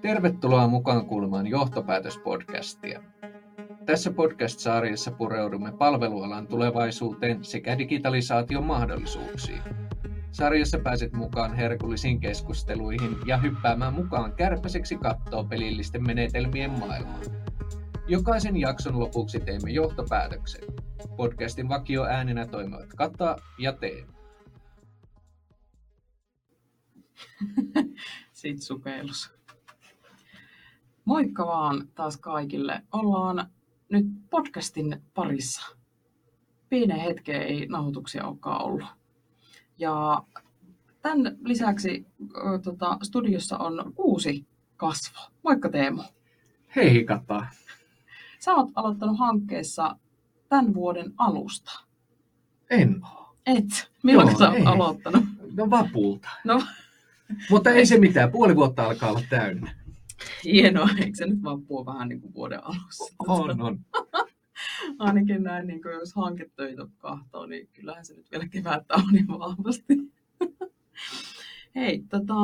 Tervetuloa mukaan kuulemaan Johtopäätöspodcastia. Tässä podcast-sarjassa pureudumme palvelualan tulevaisuuteen sekä digitalisaation mahdollisuuksiin. Sarjassa pääset mukaan herkullisiin keskusteluihin ja hyppäämään mukaan kärpäseksi kattoo pelillisten menetelmien maailmaan. Jokaisen jakson lopuksi teemme johtopäätöksen. Podcastin vakio äänenä toimivat Kata ja Teemu. Sitten sukellus. Moikka vaan taas kaikille. Ollaan nyt podcastin parissa. Pienen hetken ei nauhoituksia olekaan ollut. Ja tämän lisäksi ö, tota, studiossa on uusi kasvo. Moikka Teemu. Hei Kata. Sä oot aloittanut hankkeessa tämän vuoden alusta. En oo. Et. Milloin Joo, sä oot ei. aloittanut? No vapulta. No Mutta ei se mitään, puoli vuotta alkaa olla täynnä. hienoa, eikö se nyt vappua vähän niin kuin vuoden alussa? On, on. ainakin näin, niin kuin jos hanketöitä kahtoo, niin kyllähän se nyt vielä kevättä on niin vahvasti. Hei, tota,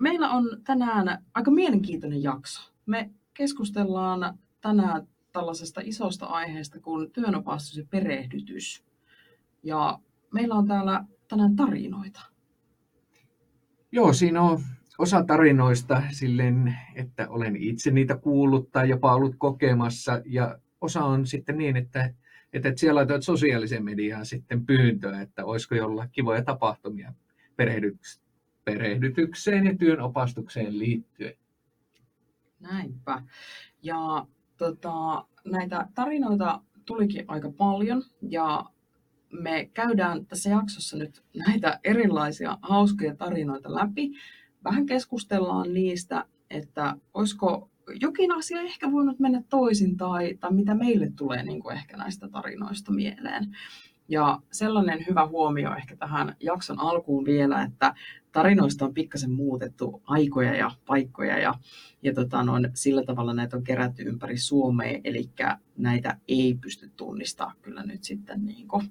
meillä on tänään aika mielenkiintoinen jakso. Me keskustellaan tänään tällaisesta isosta aiheesta kuin työnopastus ja perehdytys. Ja meillä on täällä tänään tarinoita. Joo, siinä on osa tarinoista silleen, että olen itse niitä kuullut tai jopa ollut kokemassa. Ja osa on sitten niin, että, että siellä laitoit sosiaaliseen mediaan sitten pyyntöä, että olisiko jollain kivoja tapahtumia perehdytyks- perehdytykseen ja työn opastukseen liittyen. Näinpä. Ja tota, näitä tarinoita tulikin aika paljon ja me käydään tässä jaksossa nyt näitä erilaisia hauskoja tarinoita läpi. Vähän keskustellaan niistä, että olisiko jokin asia ehkä voinut mennä toisin tai, tai mitä meille tulee niin kuin ehkä näistä tarinoista mieleen. Ja sellainen hyvä huomio ehkä tähän jakson alkuun vielä, että tarinoista on pikkasen muutettu aikoja ja paikkoja ja, ja tota, noin, sillä tavalla näitä on kerätty ympäri Suomea, eli näitä ei pysty tunnistamaan kyllä nyt sitten niin kuin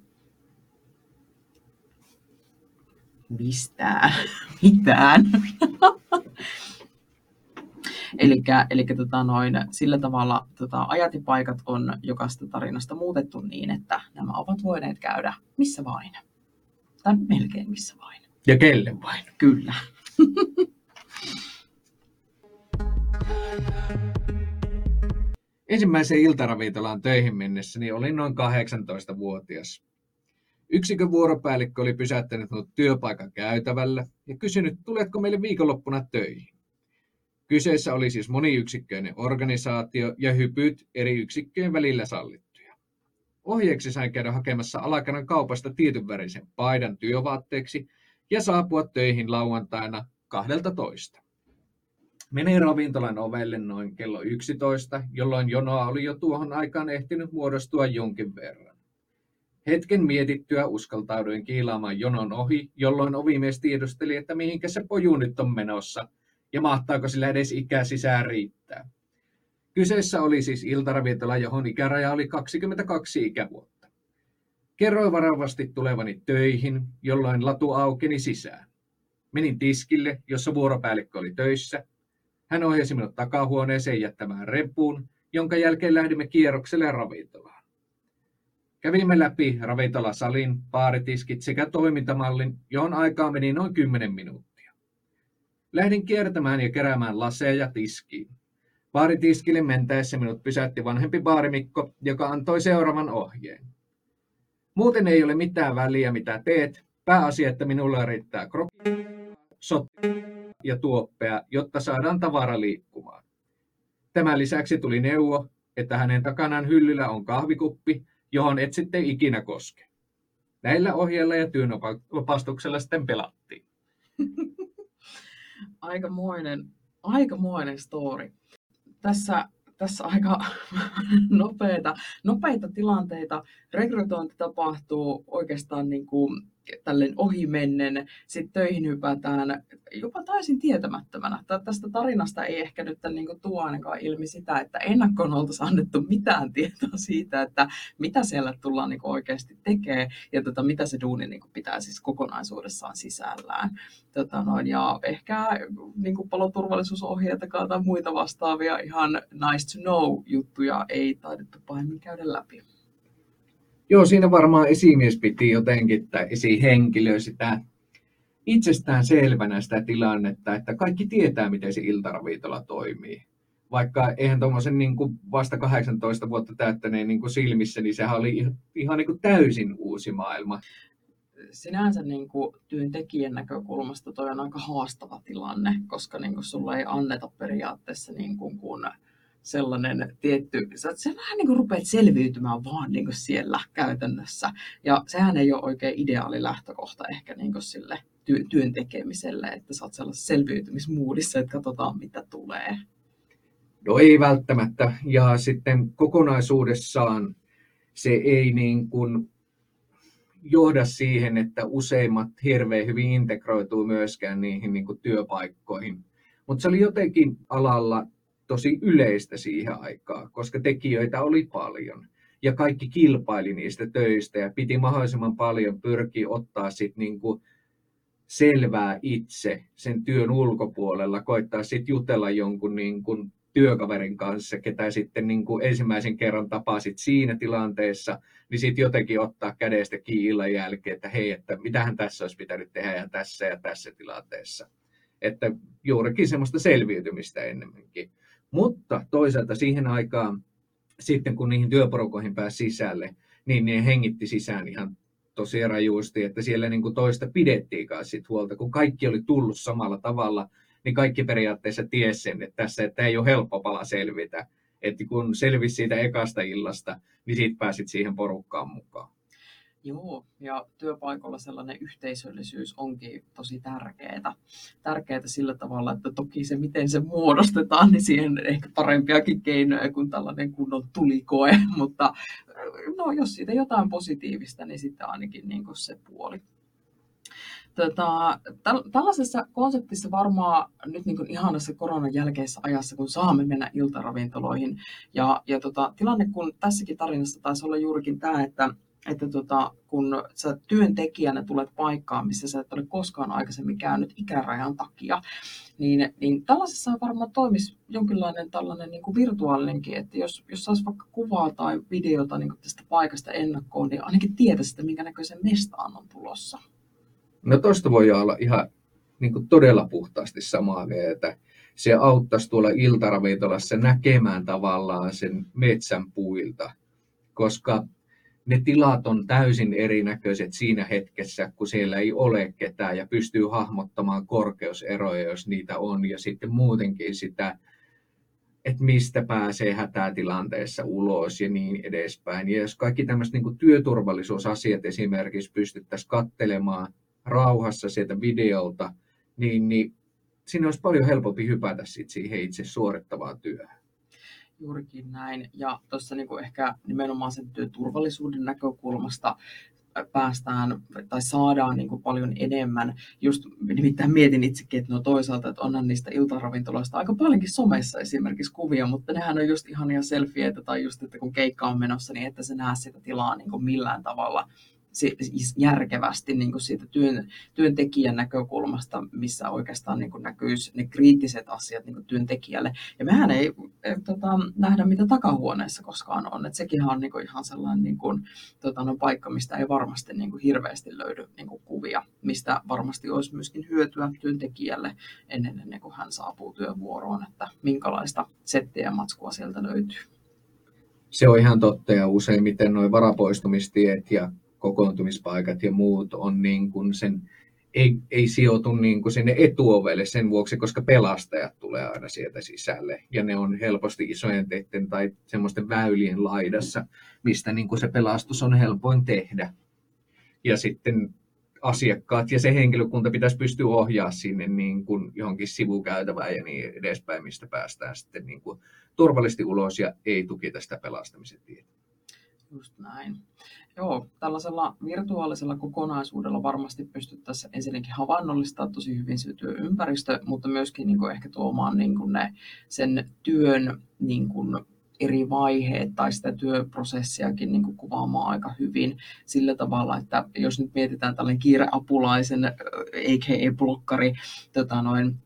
mistään mitään. Eli tota noin, sillä tavalla tota, ajat ja paikat on jokaista tarinasta muutettu niin, että nämä ovat voineet käydä missä vain. Tai melkein missä vain. Ja kelle vain. Kyllä. Ensimmäiseen iltaravintolaan töihin mennessäni olin noin 18-vuotias. Yksikön vuoropäällikkö oli pysäyttänyt minut työpaikan käytävällä ja kysynyt, tuletko meille viikonloppuna töihin. Kyseessä oli siis moniyksikköinen organisaatio ja hypyt eri yksikköjen välillä sallittuja. Ohjeeksi sain käydä hakemassa alakanan kaupasta tietynvärisen paidan työvaatteeksi ja saapua töihin lauantaina 12. Menin ravintolan ovelle noin kello 11, jolloin jonoa oli jo tuohon aikaan ehtinyt muodostua jonkin verran. Hetken mietittyä uskaltauduin kiilaamaan jonon ohi, jolloin ovimies tiedusteli, että mihinkä se poju nyt on menossa ja mahtaako sillä edes ikää sisään riittää. Kyseessä oli siis iltaravintola, johon ikäraja oli 22 ikävuotta. Kerroin varovasti tulevani töihin, jolloin latu aukeni sisään. Menin tiskille, jossa vuoropäällikkö oli töissä. Hän ohjasi minut takahuoneeseen jättämään repuun, jonka jälkeen lähdimme kierrokselle ravintolaan. Kävimme läpi ravintolasalin, baaritiskit sekä toimintamallin, johon aikaa meni noin 10 minuuttia. Lähdin kiertämään ja keräämään laseja tiskiin. Baaritiskille mentäessä minut pysäytti vanhempi baarimikko, joka antoi seuraavan ohjeen. Muuten ei ole mitään väliä, mitä teet. Pääasia, että minulla riittää krokki, sot ja tuoppea, jotta saadaan tavara liikkumaan. Tämän lisäksi tuli neuvo, että hänen takanaan hyllyllä on kahvikuppi, johon et sitten ikinä koske. Näillä ohjeilla ja työnopastuksella sitten pelattiin. Aikamoinen, aikamoinen story. Tässä, tässä aika nopeita, nopeita tilanteita. Rekrytointi tapahtuu oikeastaan niin kuin tälleen ohimennen, sitten töihin hypätään jopa täysin tietämättömänä. Tästä tarinasta ei ehkä nyt niin kuin, tuo ainakaan ilmi sitä, että ennakkoon oltaisiin annettu mitään tietoa siitä, että mitä siellä tullaan niin oikeasti tekemään ja tota, mitä se duuni niin pitää siis kokonaisuudessaan sisällään. Tota, noin, ja ehkä niin kuin, paloturvallisuusohjeita tai muita vastaavia ihan nice to know juttuja ei taidettu pahemmin käydä läpi. Joo, siinä varmaan esimies piti jotenkin, tai esihenkilö sitä itsestään selvänä sitä tilannetta, että kaikki tietää, miten se iltaravintola toimii. Vaikka eihän tuommoisen niin vasta 18 vuotta täyttäneen niin kuin silmissä, niin sehän oli ihan niin kuin täysin uusi maailma. Sinänsä niin kuin työntekijän näkökulmasta toi on aika haastava tilanne, koska niin kuin sulle ei anneta periaatteessa niin kuin, kun sellainen tietty, sä vähän niin kuin rupeat selviytymään vaan niin kuin siellä käytännössä. Ja sehän ei ole oikein ideaali lähtökohta ehkä niin kuin sille työn tekemiselle, että sä oot sellaisessa selviytymismuudissa, että katsotaan mitä tulee. No ei välttämättä. Ja sitten kokonaisuudessaan se ei niin kuin johda siihen, että useimmat hirveän hyvin integroituu myöskään niihin niin kuin työpaikkoihin. Mutta se oli jotenkin alalla tosi yleistä siihen aikaan, koska tekijöitä oli paljon ja kaikki kilpaili niistä töistä ja piti mahdollisimman paljon pyrkiä ottaa sit niinku selvää itse sen työn ulkopuolella, koittaa sitten jutella jonkun niinku työkaverin kanssa, ketä sitten niin kuin ensimmäisen kerran tapasit siinä tilanteessa, niin sitten jotenkin ottaa kädestä kiinni jälkeen, että hei, että mitähän tässä olisi pitänyt tehdä ja tässä ja tässä tilanteessa. Että juurikin semmoista selviytymistä ennemminkin. Mutta toisaalta siihen aikaan, sitten kun niihin työporukoihin pääsi sisälle, niin ne hengitti sisään ihan tosi rajuusti, että siellä niin kuin toista pidettiin sit huolta, kun kaikki oli tullut samalla tavalla, niin kaikki periaatteessa tiesi sen, että tässä että ei ole helppo pala selvitä. Että kun selvisi siitä ekasta illasta, niin siitä pääsit siihen porukkaan mukaan. Joo, ja työpaikalla sellainen yhteisöllisyys onkin tosi tärkeää. Tärkeää sillä tavalla, että toki se, miten se muodostetaan, niin siihen ehkä parempiakin keinoja kuin tällainen kunnon tulikoe, mutta no, jos siitä jotain positiivista, niin sitten ainakin niin se puoli. Tota, täl- tällaisessa konseptissa varmaan nyt niin ihanassa koronan jälkeisessä ajassa, kun saamme mennä iltaravintoloihin. Ja, ja tota, tilanne, kun tässäkin tarinassa taisi olla juurikin tämä, että että tota, kun sä työntekijänä tulet paikkaan, missä sä et ole koskaan aikaisemmin käynyt ikärajan takia, niin, niin tällaisessa varmaan toimisi jonkinlainen tällainen niin kuin virtuaalinenkin, että jos, jos saisi vaikka kuvaa tai videota niin kuin tästä paikasta ennakkoon, niin ainakin tietäisi, että minkä näköisen mestaan on tulossa. No tuosta voi olla ihan niin kuin todella puhtaasti samaa mieltä. Se auttaisi tuolla iltaravintolassa näkemään tavallaan sen metsän puilta, koska ne tilat on täysin erinäköiset siinä hetkessä, kun siellä ei ole ketään ja pystyy hahmottamaan korkeuseroja, jos niitä on, ja sitten muutenkin sitä, että mistä pääsee hätätilanteessa ulos ja niin edespäin. Ja jos kaikki tämmöiset niin työturvallisuusasiat esimerkiksi pystyttäisiin kattelemaan rauhassa sieltä videolta, niin, niin siinä olisi paljon helpompi hypätä siihen itse suorittavaan työhön. Juurikin näin. Ja tuossa niin ehkä nimenomaan sen työturvallisuuden näkökulmasta päästään tai saadaan niin paljon enemmän. Just nimittäin mietin itsekin, että no toisaalta, että onhan niistä iltaravintoloista aika paljonkin somessa esimerkiksi kuvia, mutta nehän on just ihan ihan selfieitä tai just, että kun keikka on menossa, niin että se näe sitä tilaa niin millään tavalla järkevästi niin kuin siitä työn, työntekijän näkökulmasta, missä oikeastaan niin kuin näkyisi ne kriittiset asiat niin kuin työntekijälle. Ja mehän ei e, tota, nähdä, mitä takahuoneessa koskaan on. Et sekin on niin kuin ihan sellainen niin kuin, tota, no, paikka, mistä ei varmasti niin kuin hirveästi löydy niin kuin kuvia, mistä varmasti olisi myöskin hyötyä työntekijälle ennen, ennen kuin hän saapuu työvuoroon, että minkälaista settiä ja matskua sieltä löytyy. Se on ihan totta ja useimmiten nuo varapoistumistiet ja kokoontumispaikat ja muut on niin kuin sen, ei, ei sijoitu niin kuin sinne etuovelle sen vuoksi, koska pelastajat tulee aina sieltä sisälle. Ja ne on helposti isojen teiden tai semmoisten väylien laidassa, mistä niin kuin se pelastus on helpoin tehdä. Ja sitten asiakkaat ja se henkilökunta pitäisi pystyä ohjaa sinne niin kuin johonkin sivukäytävään ja niin edespäin, mistä päästään sitten niin kuin turvallisesti ulos ja ei tukita sitä pelastamisen tietä. Just näin. Joo, tällaisella virtuaalisella kokonaisuudella varmasti pystyttäisiin ensinnäkin havainnollistaa tosi hyvin se työympäristö, mutta myöskin niin kuin ehkä tuomaan niin kuin ne, sen työn niin kuin eri vaiheet tai sitä työprosessiakin niin kuin kuvaamaan aika hyvin sillä tavalla, että jos nyt mietitään tällainen kiireapulaisen, a.k.a. tota noin,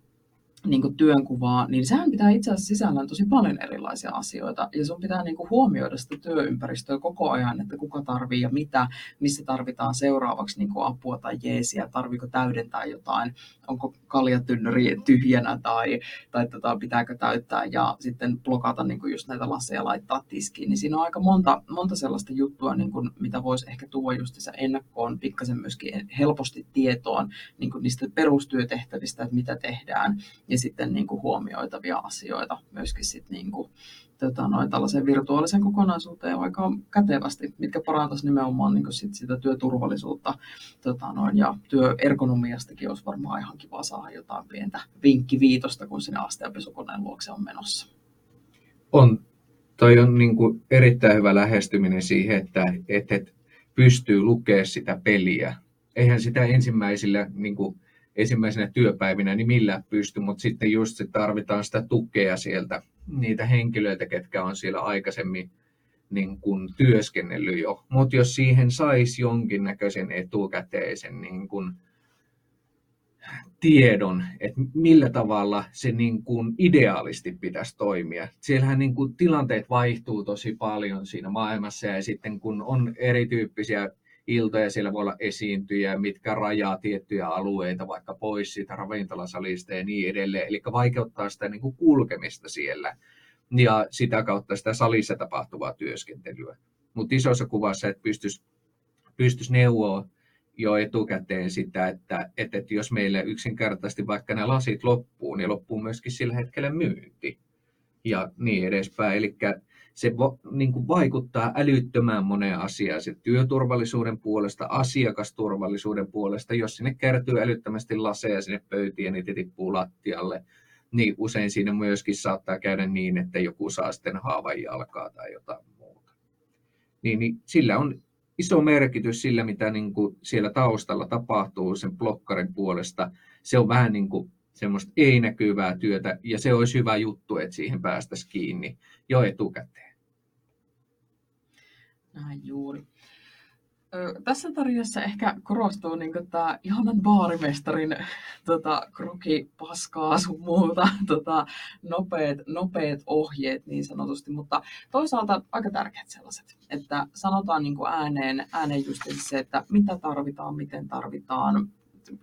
niin kuin työnkuvaa, niin sehän pitää itse asiassa sisällään tosi paljon erilaisia asioita. Ja sun pitää niin kuin huomioida sitä työympäristöä koko ajan, että kuka tarvii ja mitä, missä tarvitaan seuraavaksi niin kuin apua tai jeesiä, tarviiko täydentää jotain, onko kaljatynnyri tyhjänä tai, tai tota, pitääkö täyttää ja sitten blokata niin kuin just näitä laseja laittaa tiskiin. Niin siinä on aika monta, monta sellaista juttua, niin kuin, mitä voisi ehkä tuoda just ennakkoon pikkasen myöskin helposti tietoon niin kuin niistä perustyötehtävistä, että mitä tehdään ja sitten niin kuin huomioitavia asioita myöskin sit niin kuin, tota, noin tällaiseen virtuaalisen kokonaisuuteen aika kätevästi, mitkä parantaisi nimenomaan niin kuin sit sitä työturvallisuutta tota, noin, ja työergonomiastakin olisi varmaan ihan kiva saada jotain pientä vinkkiviitosta, kun sinne asteapesukoneen luokse on menossa. On. Toi on niin kuin erittäin hyvä lähestyminen siihen, että, että pystyy lukemaan sitä peliä. Eihän sitä ensimmäisillä niin kuin ensimmäisenä työpäivinä niin millään pysty, mutta sitten just se tarvitaan sitä tukea sieltä, niitä henkilöitä, ketkä on siellä aikaisemmin niin kuin työskennellyt jo. Mutta jos siihen saisi jonkinnäköisen etukäteisen niin kuin tiedon, että millä tavalla se niin kuin ideaalisti pitäisi toimia. Siellähän niin kuin tilanteet vaihtuu tosi paljon siinä maailmassa ja sitten kun on erityyppisiä iltoja, siellä voi olla esiintyjä, mitkä rajaa tiettyjä alueita vaikka pois siitä ravintolasalista ja niin edelleen. Eli vaikeuttaa sitä niin kuin kulkemista siellä ja sitä kautta sitä salissa tapahtuvaa työskentelyä. Mutta isossa kuvassa, että pystyisi pystyisi neuvoa jo etukäteen sitä, että, että, että jos meille yksinkertaisesti vaikka nämä lasit loppuu, niin loppuu myöskin sillä hetkellä myynti ja niin edespäin. Eli se vo, niin kuin vaikuttaa älyttömään moneen asiaan, se työturvallisuuden puolesta, asiakasturvallisuuden puolesta, jos sinne kertyy älyttömästi laseja sinne pöytiin ja niitä tippuu lattialle, niin usein siinä myöskin saattaa käydä niin, että joku saa sitten haavan jalkaa tai jotain muuta. Niin, niin sillä on iso merkitys sillä, mitä niin kuin siellä taustalla tapahtuu sen blokkarin puolesta. Se on vähän niin kuin semmoista ei-näkyvää työtä, ja se olisi hyvä juttu, että siihen päästäisiin kiinni jo etukäteen. Näin juuri. Ö, tässä tarinassa ehkä korostuu niin tämä ihanan baarimestarin tota, kroki, paskaa sun muuta, tota, nopeat, nopeat ohjeet niin sanotusti, mutta toisaalta aika tärkeät sellaiset, että sanotaan niin ääneen, ääneen just se, että mitä tarvitaan, miten tarvitaan,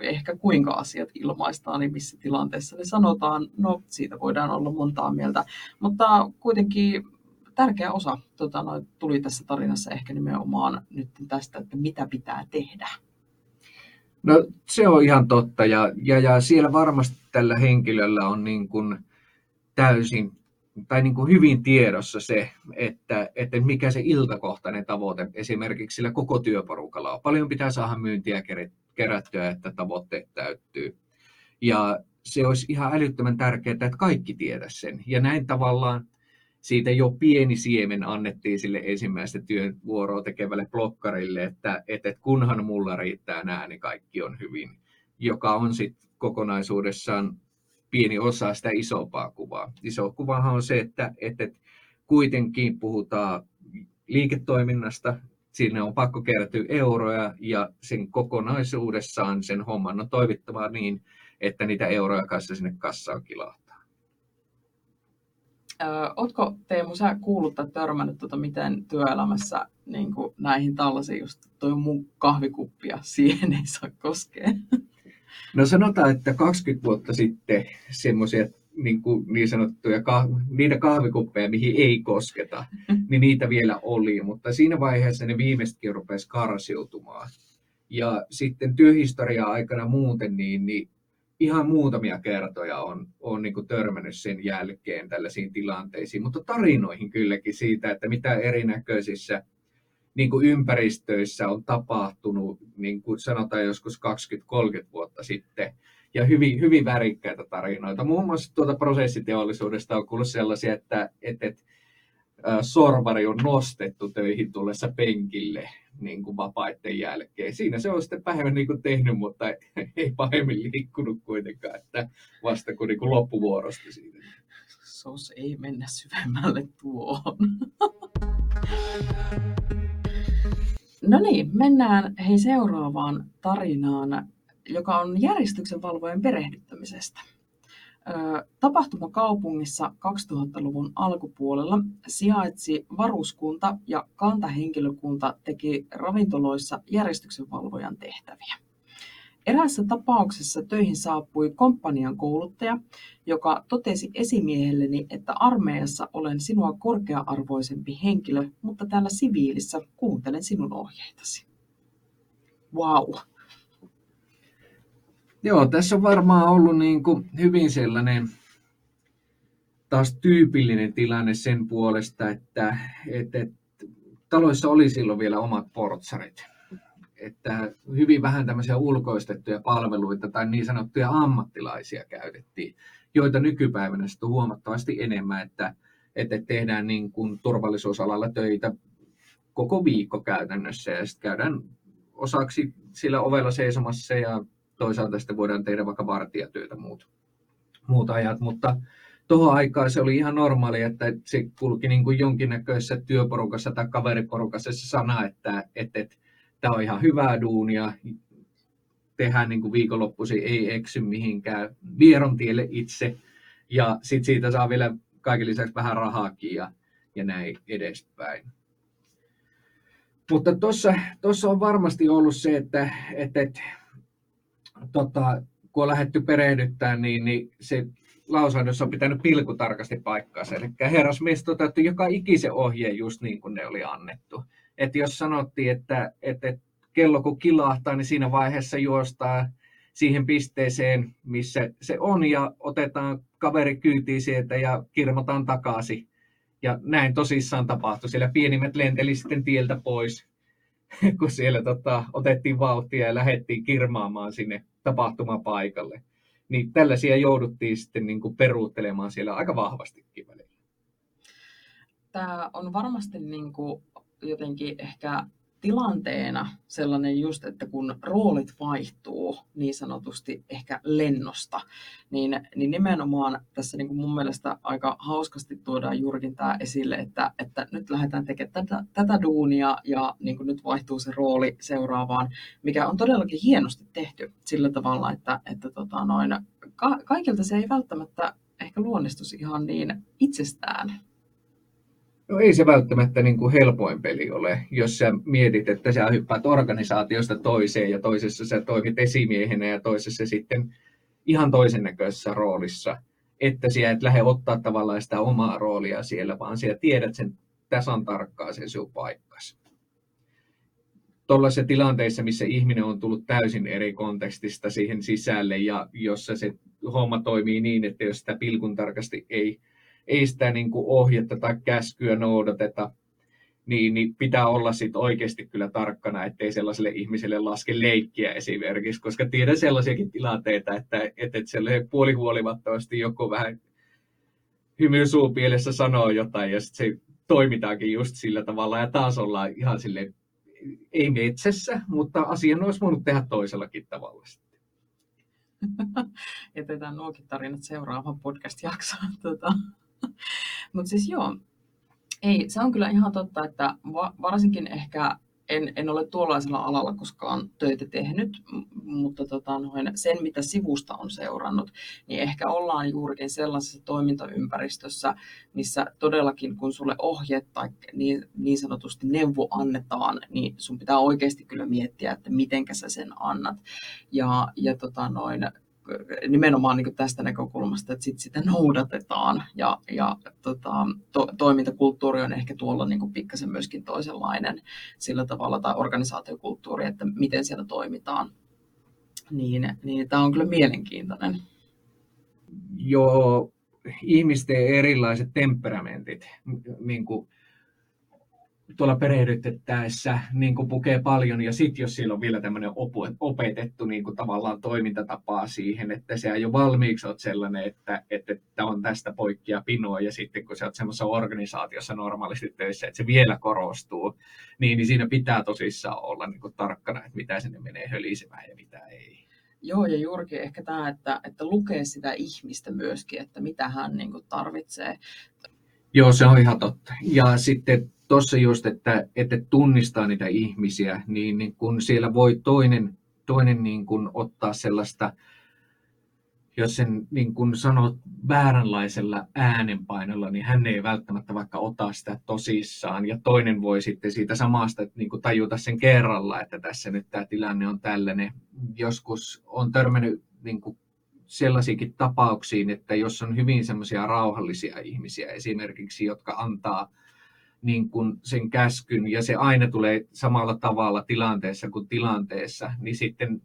ehkä kuinka asiat ilmaistaan, niin missä tilanteessa ne sanotaan, no siitä voidaan olla montaa mieltä, mutta kuitenkin tärkeä osa tota, no, tuli tässä tarinassa ehkä nimenomaan nyt tästä, että mitä pitää tehdä. No se on ihan totta ja, ja, ja siellä varmasti tällä henkilöllä on niin kuin täysin tai niin kuin hyvin tiedossa se, että, että mikä se iltakohtainen tavoite esimerkiksi sillä koko työporukalla on. Paljon pitää saada myyntiä kerättyä, että tavoitteet täyttyy. Ja se olisi ihan älyttömän tärkeää, että kaikki tiedä sen. Ja näin tavallaan siitä jo pieni siemen annettiin sille ensimmäistä työn vuoroa tekevälle blokkarille, että, että kunhan mulla riittää nämä, niin kaikki on hyvin, joka on sitten kokonaisuudessaan pieni osa sitä isompaa kuvaa. Iso kuvahan on se, että, että kuitenkin puhutaan liiketoiminnasta, siinä on pakko kerätyä euroja ja sen kokonaisuudessaan sen homman on toivittava niin, että niitä euroja kanssa sinne kassaan kilahtaa. Oletko Teemu, sä kuullut tai törmännyt, tuota, miten työelämässä niin kuin näihin tällaisiin, just toi mun kahvikuppi ja siihen ei saa koskea? No sanotaan, että 20 vuotta sitten semmoisia niin, kuin niin sanottuja niitä kahvikuppeja, mihin ei kosketa, niin niitä vielä oli, mutta siinä vaiheessa ne viimeisetkin rupesi karsiutumaan. Ja sitten työhistoriaa aikana muuten, niin, niin ihan muutamia kertoja on, on niin kuin törmännyt sen jälkeen tällaisiin tilanteisiin, mutta tarinoihin kylläkin siitä, että mitä erinäköisissä niin kuin ympäristöissä on tapahtunut, niin kuin sanotaan joskus 20-30 vuotta sitten, ja hyvin, hyvin värikkäitä tarinoita. Muun muassa tuota prosessiteollisuudesta on kuullut sellaisia, että, että, että sorvari on nostettu töihin tullessa penkille niin kuin vapaiden jälkeen. Siinä se on sitten päivän niin kuin tehnyt, mutta ei pahemmin liikkunut kuitenkaan, että vasta kun niin kuin loppuvuorosta siitä. Sos ei mennä syvemmälle tuohon. No niin, mennään hei seuraavaan tarinaan, joka on järjestyksen valvojen perehdyttämisestä. Tapahtumakaupungissa 2000-luvun alkupuolella sijaitsi varuskunta ja kantahenkilökunta teki ravintoloissa järjestyksenvalvojan tehtäviä. Eräässä tapauksessa töihin saapui komppanian kouluttaja, joka totesi esimiehelleni, että armeijassa olen sinua korkea-arvoisempi henkilö, mutta täällä siviilissä kuuntelen sinun ohjeitasi. Wow. Joo, tässä on varmaan ollut niin kuin hyvin sellainen taas tyypillinen tilanne sen puolesta, että, että, että taloissa oli silloin vielä omat portsarit. Että hyvin vähän tämmöisiä ulkoistettuja palveluita tai niin sanottuja ammattilaisia käytettiin, joita nykypäivänä sitten on huomattavasti enemmän, että, että tehdään niin kuin turvallisuusalalla töitä koko viikko käytännössä ja sitten käydään osaksi sillä ovella seisomassa ja toisaalta sitten voidaan tehdä vaikka vartijatyötä muut, muut ajat, mutta tuohon aikaan se oli ihan normaali, että se kulki niin kuin jonkinnäköisessä työporukassa tai kaveriporukassa se sana, että, että, että tämä on ihan hyvää duunia, tehdään niin kuin viikonloppuisin, ei eksy mihinkään, vieron tielle itse, ja sitten siitä saa vielä kaiken lisäksi vähän rahaakin ja, ja näin edespäin. Mutta tuossa on varmasti ollut se, että, että, että tota, kun on lähdetty perehdyttämään, niin, niin se lausunnossa on pitänyt pilkutarkasti paikkaansa. Eli herrasmies toteutti joka ikisen ohjeen just niin kuin ne oli annettu. Että jos sanottiin, että, että kello kun kilahtaa, niin siinä vaiheessa juostaa siihen pisteeseen, missä se on, ja otetaan kaveri kyytiin sieltä ja kirmataan takaisin. Ja näin tosissaan tapahtui. Siellä pienimmät lenteli sitten tieltä pois, kun siellä tota, otettiin vauhtia ja lähdettiin kirmaamaan sinne tapahtumapaikalle. Niin tällaisia jouduttiin sitten niin kuin peruuttelemaan siellä aika vahvastikin välillä. Tämä on varmasti niin kuin jotenkin ehkä tilanteena sellainen just, että kun roolit vaihtuu niin sanotusti ehkä lennosta, niin, niin nimenomaan tässä niin kuin mun mielestä aika hauskasti tuodaan juurikin tämä esille, että, että nyt lähdetään tekemään tätä, tätä duunia ja niin kuin nyt vaihtuu se rooli seuraavaan, mikä on todellakin hienosti tehty sillä tavalla, että, että tota noin, ka- kaikilta se ei välttämättä ehkä luonnistus ihan niin itsestään No ei se välttämättä niin kuin helpoin peli ole, jos sä mietit, että sä hyppäät organisaatiosta toiseen ja toisessa sä toimit esimiehenä ja toisessa sitten ihan toisen näköisessä roolissa. Että sä et lähde ottaa tavallaan sitä omaa roolia siellä, vaan sä tiedät sen tasan tarkkaan sen sun paikkas. Tuollaisessa tilanteissa, missä ihminen on tullut täysin eri kontekstista siihen sisälle ja jossa se homma toimii niin, että jos sitä pilkun tarkasti ei ei sitä niin kuin ohjetta tai käskyä noudateta, niin, niin pitää olla sit oikeasti kyllä tarkkana, ettei sellaiselle ihmiselle laske leikkiä esimerkiksi, koska tiedän sellaisiakin tilanteita, että, että, että puolihuolimattomasti joku vähän hymy suupielessä sanoo jotain ja sitten se toimitaankin just sillä tavalla ja taas ollaan ihan sille ei metsässä, mutta asian olisi voinut tehdä toisellakin tavalla sitten. Jätetään nuokin tarinat seuraavaan podcast-jaksoon. Tota. Mutta siis joo, ei, se on kyllä ihan totta, että va- varsinkin ehkä en, en ole tuollaisella alalla koskaan töitä tehnyt, mutta tota noin, sen, mitä sivusta on seurannut, niin ehkä ollaan juurikin sellaisessa toimintaympäristössä, missä todellakin kun sulle ohjeet tai niin, niin sanotusti neuvo annetaan, niin sun pitää oikeasti kyllä miettiä, että mitenkä sä sen annat. Ja, ja tota noin, nimenomaan niin tästä näkökulmasta, että sit sitä noudatetaan ja, ja tota, to, toimintakulttuuri on ehkä tuolla niin pikkasen myöskin toisenlainen sillä tavalla tai organisaatiokulttuuri, että miten siellä toimitaan. Niin, niin tämä on kyllä mielenkiintoinen. Joo, ihmisten erilaiset temperamentit niin kuin tuolla perehdytettäessä niin kuin pukee paljon, ja sitten jos siellä on vielä tämmöinen opetettu niin kuin tavallaan toimintatapaa siihen, että se jo valmiiksi olet sellainen, että, että, että on tästä poikkia pinoa, ja sitten kun sä oot semmoisessa organisaatiossa normaalisti töissä, että se vielä korostuu, niin, niin siinä pitää tosissaan olla niin kuin tarkkana, että mitä sinne menee hölisemään ja mitä ei. Joo, ja juurikin ehkä tämä, että, että lukee sitä ihmistä myöskin, että mitä hän niin kuin tarvitsee. Joo, se on ihan totta. Ja sitten tuossa just, että, että tunnistaa niitä ihmisiä, niin, niin kun siellä voi toinen, toinen niin kun ottaa sellaista, jos sen niin kun sanot vääränlaisella äänenpainolla, niin hän ei välttämättä vaikka ota sitä tosissaan. Ja toinen voi sitten siitä samasta niin kun tajuta sen kerralla, että tässä nyt tämä tilanne on tällainen. Joskus on törmännyt niin kun sellaisiakin tapauksiin, että jos on hyvin semmoisia rauhallisia ihmisiä esimerkiksi, jotka antaa – niin kuin sen käskyn ja se aina tulee samalla tavalla tilanteessa kuin tilanteessa, niin sitten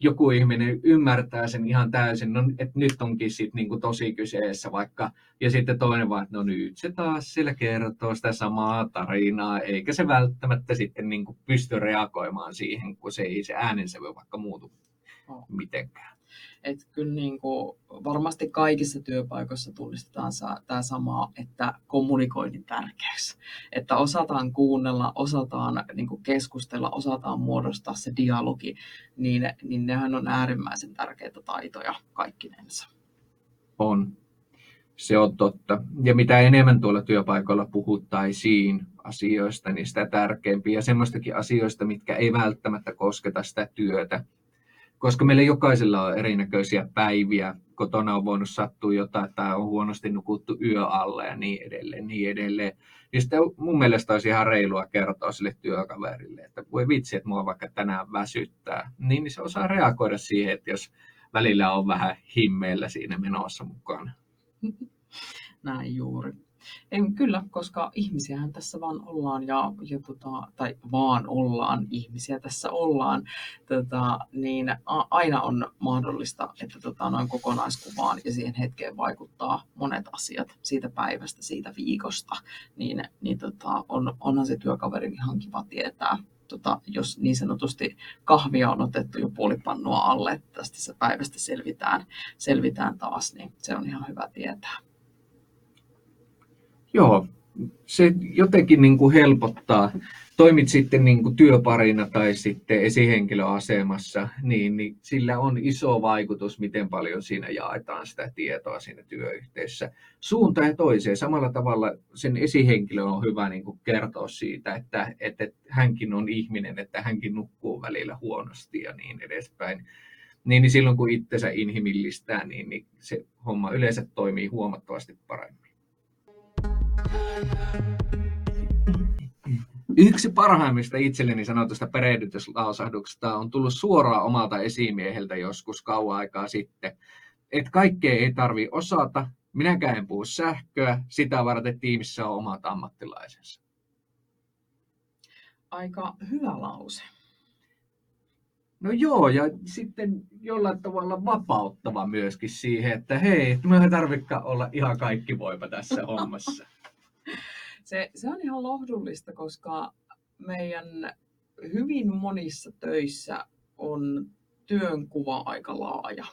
joku ihminen ymmärtää sen ihan täysin, no, että nyt onkin sit niin kuin tosi kyseessä vaikka, ja sitten toinen vaan, että no nyt se taas sillä kertoo sitä samaa tarinaa, eikä se välttämättä sitten niin kuin pysty reagoimaan siihen, kun se ei se äänensävy vaikka muutu mitenkään. Että kyllä niin kuin varmasti kaikissa työpaikoissa tunnistetaan tämä sama, että kommunikoinnin tärkeys. Että osataan kuunnella, osataan niin kuin keskustella, osataan muodostaa se dialogi, niin, niin nehän on äärimmäisen tärkeitä taitoja kaikkinensa. On. Se on totta. Ja mitä enemmän tuolla työpaikalla puhuttaisiin asioista, niin sitä tärkeämpiä. Ja semmoistakin asioista, mitkä ei välttämättä kosketa sitä työtä, koska meillä jokaisella on erinäköisiä päiviä. Kotona on voinut sattua jotain, tai on huonosti nukuttu yö alle ja niin edelleen, niin edelleen. Niin sitten mun mielestä olisi ihan reilua kertoa sille työkaverille, että voi vitsi, että mua vaikka tänään väsyttää. Niin, niin se osaa reagoida siihen, että jos välillä on vähän himmeillä siinä menossa mukana. Näin juuri. En, kyllä, koska ihmisiähän tässä vaan ollaan, ja, ja tota, tai vaan ollaan, ihmisiä tässä ollaan, tota, niin a, aina on mahdollista, että tota, noin kokonaiskuvaan ja siihen hetkeen vaikuttaa monet asiat siitä päivästä, siitä viikosta, niin, niin tota, on, onhan se työkaverin ihan kiva tietää, tota, jos niin sanotusti kahvia on otettu jo puolipannua alle, että tästä päivästä selvitään, selvitään taas, niin se on ihan hyvä tietää. Joo, se jotenkin niin kuin helpottaa. Toimit sitten niin kuin työparina tai sitten esihenkilöasemassa, niin, niin sillä on iso vaikutus, miten paljon siinä jaetaan sitä tietoa siinä työyhteisössä. Suuntaan ja toiseen. Samalla tavalla sen esihenkilö on hyvä niin kuin kertoa siitä, että, että hänkin on ihminen, että hänkin nukkuu välillä huonosti ja niin edespäin. Niin, niin silloin kun itsensä inhimillistää, niin, niin se homma yleensä toimii huomattavasti paremmin. Yksi parhaimmista itselleni sanotusta perehdytyslausahduksesta on tullut suoraan omalta esimieheltä joskus kauan aikaa sitten. Että kaikkea ei tarvi osata, minäkään en puhu sähköä, sitä varten tiimissä on omat ammattilaisensa. Aika hyvä lause. No joo, ja sitten jollain tavalla vapauttava myöskin siihen, että hei, me ei tarvitsekaan olla ihan kaikki voipa tässä hommassa. Se, se on ihan lohdullista, koska meidän hyvin monissa töissä on työnkuva aika laaja.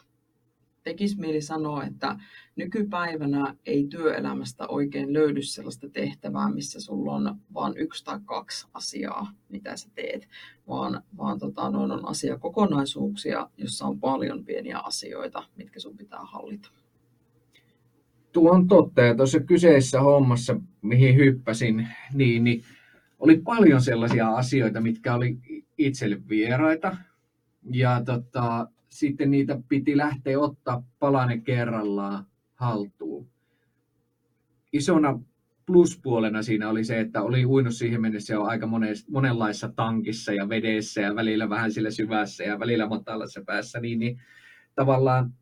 Tekis mieli sanoa, että nykypäivänä ei työelämästä oikein löydy sellaista tehtävää, missä sulla on vain yksi tai kaksi asiaa, mitä sä teet, vaan, vaan tota, noin on asiakokonaisuuksia, jossa on paljon pieniä asioita, mitkä sun pitää hallita tuo on totta. Ja tuossa kyseessä hommassa, mihin hyppäsin, niin, niin oli paljon sellaisia asioita, mitkä oli itselle vieraita. Ja tota, sitten niitä piti lähteä ottaa palanen kerrallaan haltuun. Isona pluspuolena siinä oli se, että oli uinut siihen mennessä jo aika monenlaissa tankissa ja vedessä ja välillä vähän sillä syvässä ja välillä matalassa päässä, niin, niin tavallaan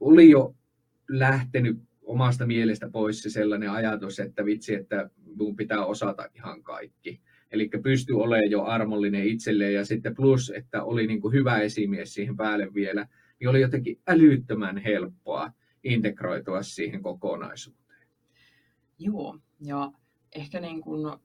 oli jo lähtenyt omasta mielestä pois se sellainen ajatus, että vitsi, että minun pitää osata ihan kaikki. Eli pystyi olemaan jo armollinen itselleen ja sitten plus, että oli niin kuin hyvä esimies siihen päälle vielä, niin oli jotenkin älyttömän helppoa integroitua siihen kokonaisuuteen. Joo, ja ehkä niin kuin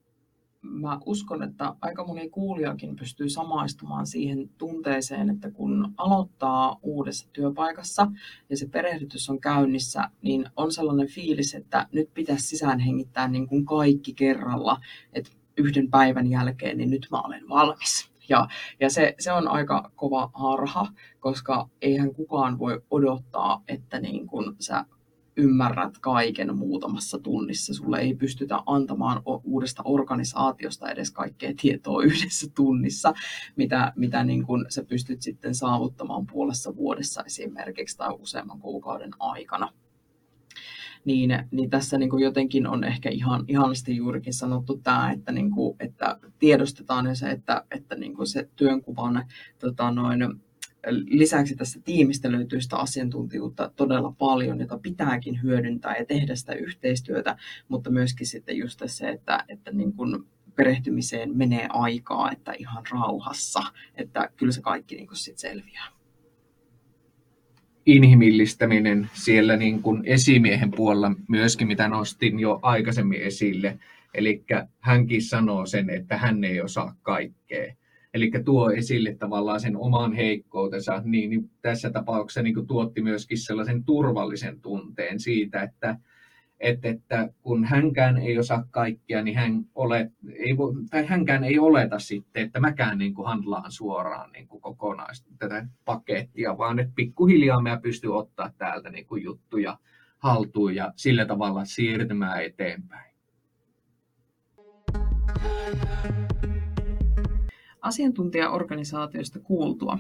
mä uskon, että aika moni kuulijakin pystyy samaistumaan siihen tunteeseen, että kun aloittaa uudessa työpaikassa ja se perehdytys on käynnissä, niin on sellainen fiilis, että nyt pitäisi sisään hengittää niin kuin kaikki kerralla, että yhden päivän jälkeen, niin nyt mä olen valmis. Ja, ja se, se on aika kova harha, koska eihän kukaan voi odottaa, että niin kun sä ymmärrät kaiken muutamassa tunnissa. Sulle ei pystytä antamaan uudesta organisaatiosta edes kaikkea tietoa yhdessä tunnissa, mitä, mitä niin kun sä pystyt sitten saavuttamaan puolessa vuodessa esimerkiksi tai useamman kuukauden aikana niin, niin tässä niin kuin jotenkin on ehkä ihan ihanasti juurikin sanottu tämä, että, niin kuin, että tiedostetaan se, että, että niin kuin se työnkuvan tota noin, lisäksi tästä tiimistä löytyy sitä asiantuntijuutta todella paljon, jota pitääkin hyödyntää ja tehdä sitä yhteistyötä, mutta myöskin sitten just se, että, että niin kuin perehtymiseen menee aikaa, että ihan rauhassa, että kyllä se kaikki niin kuin sit selviää inhimillistäminen siellä niin kuin esimiehen puolella myöskin, mitä nostin jo aikaisemmin esille. Eli hänkin sanoo sen, että hän ei osaa kaikkea. Eli tuo esille tavallaan sen oman heikkoutensa, niin, niin tässä tapauksessa niin kuin tuotti myöskin sellaisen turvallisen tunteen siitä, että, että, että kun hänkään ei osaa kaikkia, niin hän ole, ei vo, tai hänkään ei oleta sitten, että mäkään niin kuin handlaan suoraan niin kuin kokonaista tätä pakettia, vaan että pikkuhiljaa mä pystyn ottaa täältä niin kuin juttuja haltuun ja sillä tavalla siirtymään eteenpäin. Asiantuntijaorganisaatioista kuultua.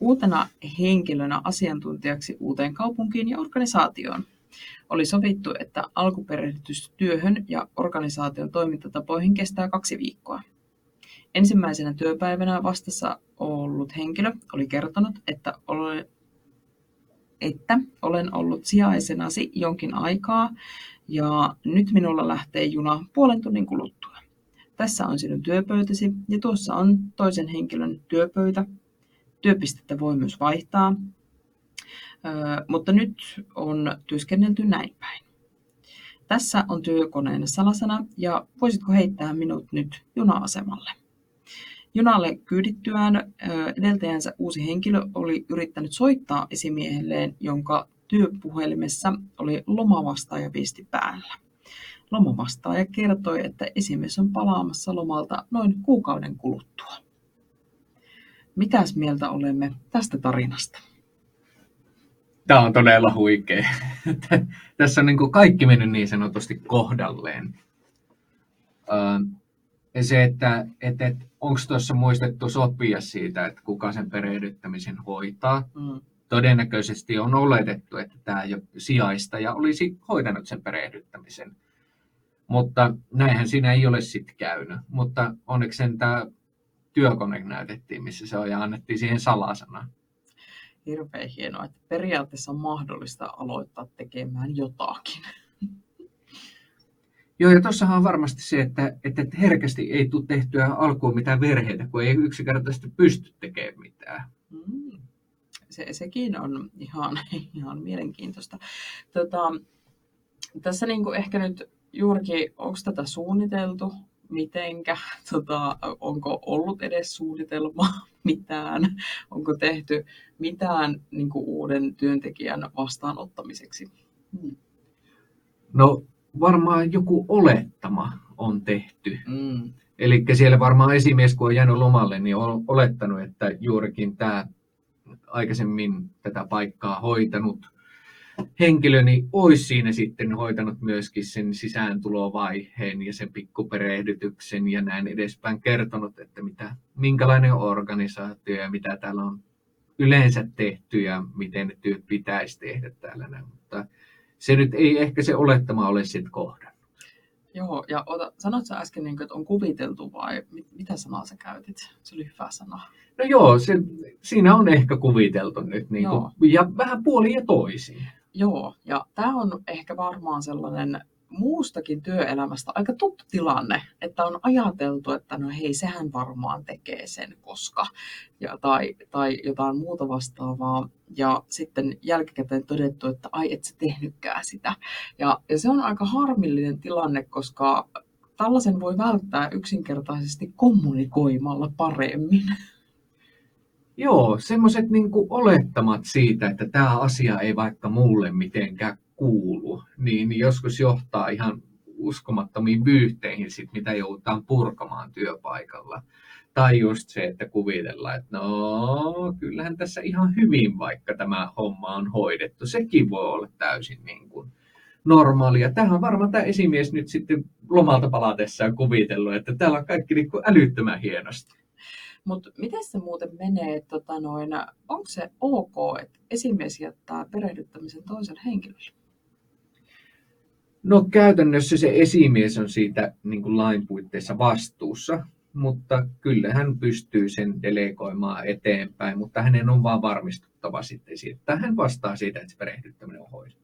Uutena henkilönä asiantuntijaksi uuteen kaupunkiin ja organisaatioon oli sovittu, että alkuperehditys työhön ja organisaation toimintatapoihin kestää kaksi viikkoa. Ensimmäisenä työpäivänä vastassa ollut henkilö oli kertonut, että olen, että olen ollut sijaisenasi jonkin aikaa ja nyt minulla lähtee juna puolen tunnin kuluttua. Tässä on sinun työpöytäsi ja tuossa on toisen henkilön työpöytä. Työpistettä voi myös vaihtaa mutta nyt on työskennelty näin päin. Tässä on työkoneen salasana ja voisitko heittää minut nyt juna-asemalle? Junalle kyydittyään edeltäjänsä uusi henkilö oli yrittänyt soittaa esimiehelleen, jonka työpuhelimessa oli lomavastaajaviesti päällä. Lomavastaaja kertoi, että esimies on palaamassa lomalta noin kuukauden kuluttua. Mitäs mieltä olemme tästä tarinasta? Tämä on todella huikea. Tässä on niin kuin kaikki mennyt niin sanotusti kohdalleen. Ja se, että, että, että onko tuossa muistettu sopia siitä, että kuka sen perehdyttämisen hoitaa. Mm. Todennäköisesti on oletettu, että tämä jo sijaista ja olisi hoitanut sen perehdyttämisen. Mutta näinhän siinä ei ole sitten käynyt. Mutta onneksi sen tämä työkone näytettiin, missä se on ja annettiin siihen salasana hirveän hienoa, että periaatteessa on mahdollista aloittaa tekemään jotakin. Joo, ja tuossahan on varmasti se, että, että herkästi ei tule tehtyä alkuun mitään verheitä, kun ei yksinkertaisesti pysty tekemään mitään. Mm. Se, sekin on ihan, ihan mielenkiintoista. Tota, tässä niin kuin ehkä nyt juurikin, onko tätä suunniteltu? mitenkä, tota, onko ollut edes suunnitelma mitään, onko tehty mitään niin kuin uuden työntekijän vastaanottamiseksi? Hmm. No varmaan joku olettama on tehty. Mm. Eli siellä varmaan esimies, kun on jäänyt lomalle, niin on olettanut, että juurikin tämä aikaisemmin tätä paikkaa hoitanut henkilöni niin olisi siinä sitten hoitanut myöskin sen sisääntulovaiheen ja sen pikkuperehdytyksen ja näin edespäin kertonut, että mitä, minkälainen organisaatio ja mitä täällä on yleensä tehty ja miten ne työt pitäisi tehdä täällä. Näin. Mutta se nyt ei ehkä se olettama ole sitten kohdannut. Joo, ja ota, sanot sä äsken, niin kuin, että on kuviteltu vai mit, mitä sanaa sä käytit? Se oli hyvä sana. No joo, se, siinä on ehkä kuviteltu nyt, niin kuin, ja vähän puoli ja toisin. Joo, ja tämä on ehkä varmaan sellainen muustakin työelämästä aika tuttu tilanne, että on ajateltu, että no hei, sehän varmaan tekee sen koska, ja, tai, tai jotain muuta vastaavaa, ja sitten jälkikäteen todettu, että ai et sä tehnytkään sitä. Ja, ja se on aika harmillinen tilanne, koska tällaisen voi välttää yksinkertaisesti kommunikoimalla paremmin. Joo, semmoiset niin olettamat siitä, että tämä asia ei vaikka mulle mitenkään kuulu, niin joskus johtaa ihan uskomattomiin vyyhteihin, sit, mitä joudutaan purkamaan työpaikalla. Tai just se, että kuvitellaan, että no, kyllähän tässä ihan hyvin, vaikka tämä homma on hoidettu. Sekin voi olla täysin niin kuin normaalia. Tähän on varmaan tämä esimies nyt sitten lomalta palatessaan kuvitellut, että täällä on kaikki niin kuin älyttömän hienosti. Mutta miten se muuten menee, tota noin, onko se ok, että esimies jättää perehdyttämisen toisen henkilölle? No käytännössä se esimies on siitä niin kuin lain puitteissa vastuussa, mutta kyllä hän pystyy sen delegoimaan eteenpäin, mutta hänen on vaan varmistuttava sitten siitä, että hän vastaa siitä, että se perehdyttäminen on hoidettu.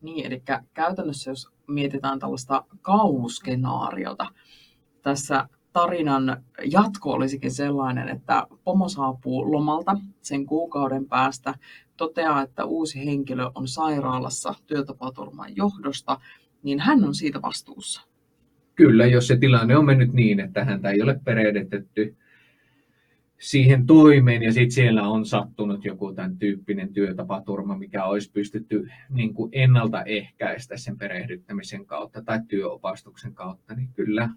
Niin, eli käytännössä jos mietitään tällaista kauhuskenaariota, tässä tarinan jatko olisikin sellainen, että pomo saapuu lomalta sen kuukauden päästä, toteaa, että uusi henkilö on sairaalassa työtapaturman johdosta, niin hän on siitä vastuussa. Kyllä, jos se tilanne on mennyt niin, että häntä ei ole perehdytetty siihen toimeen ja sitten siellä on sattunut joku tämän tyyppinen työtapaturma, mikä olisi pystytty niin kuin ennaltaehkäistä sen perehdyttämisen kautta tai työopastuksen kautta, niin kyllä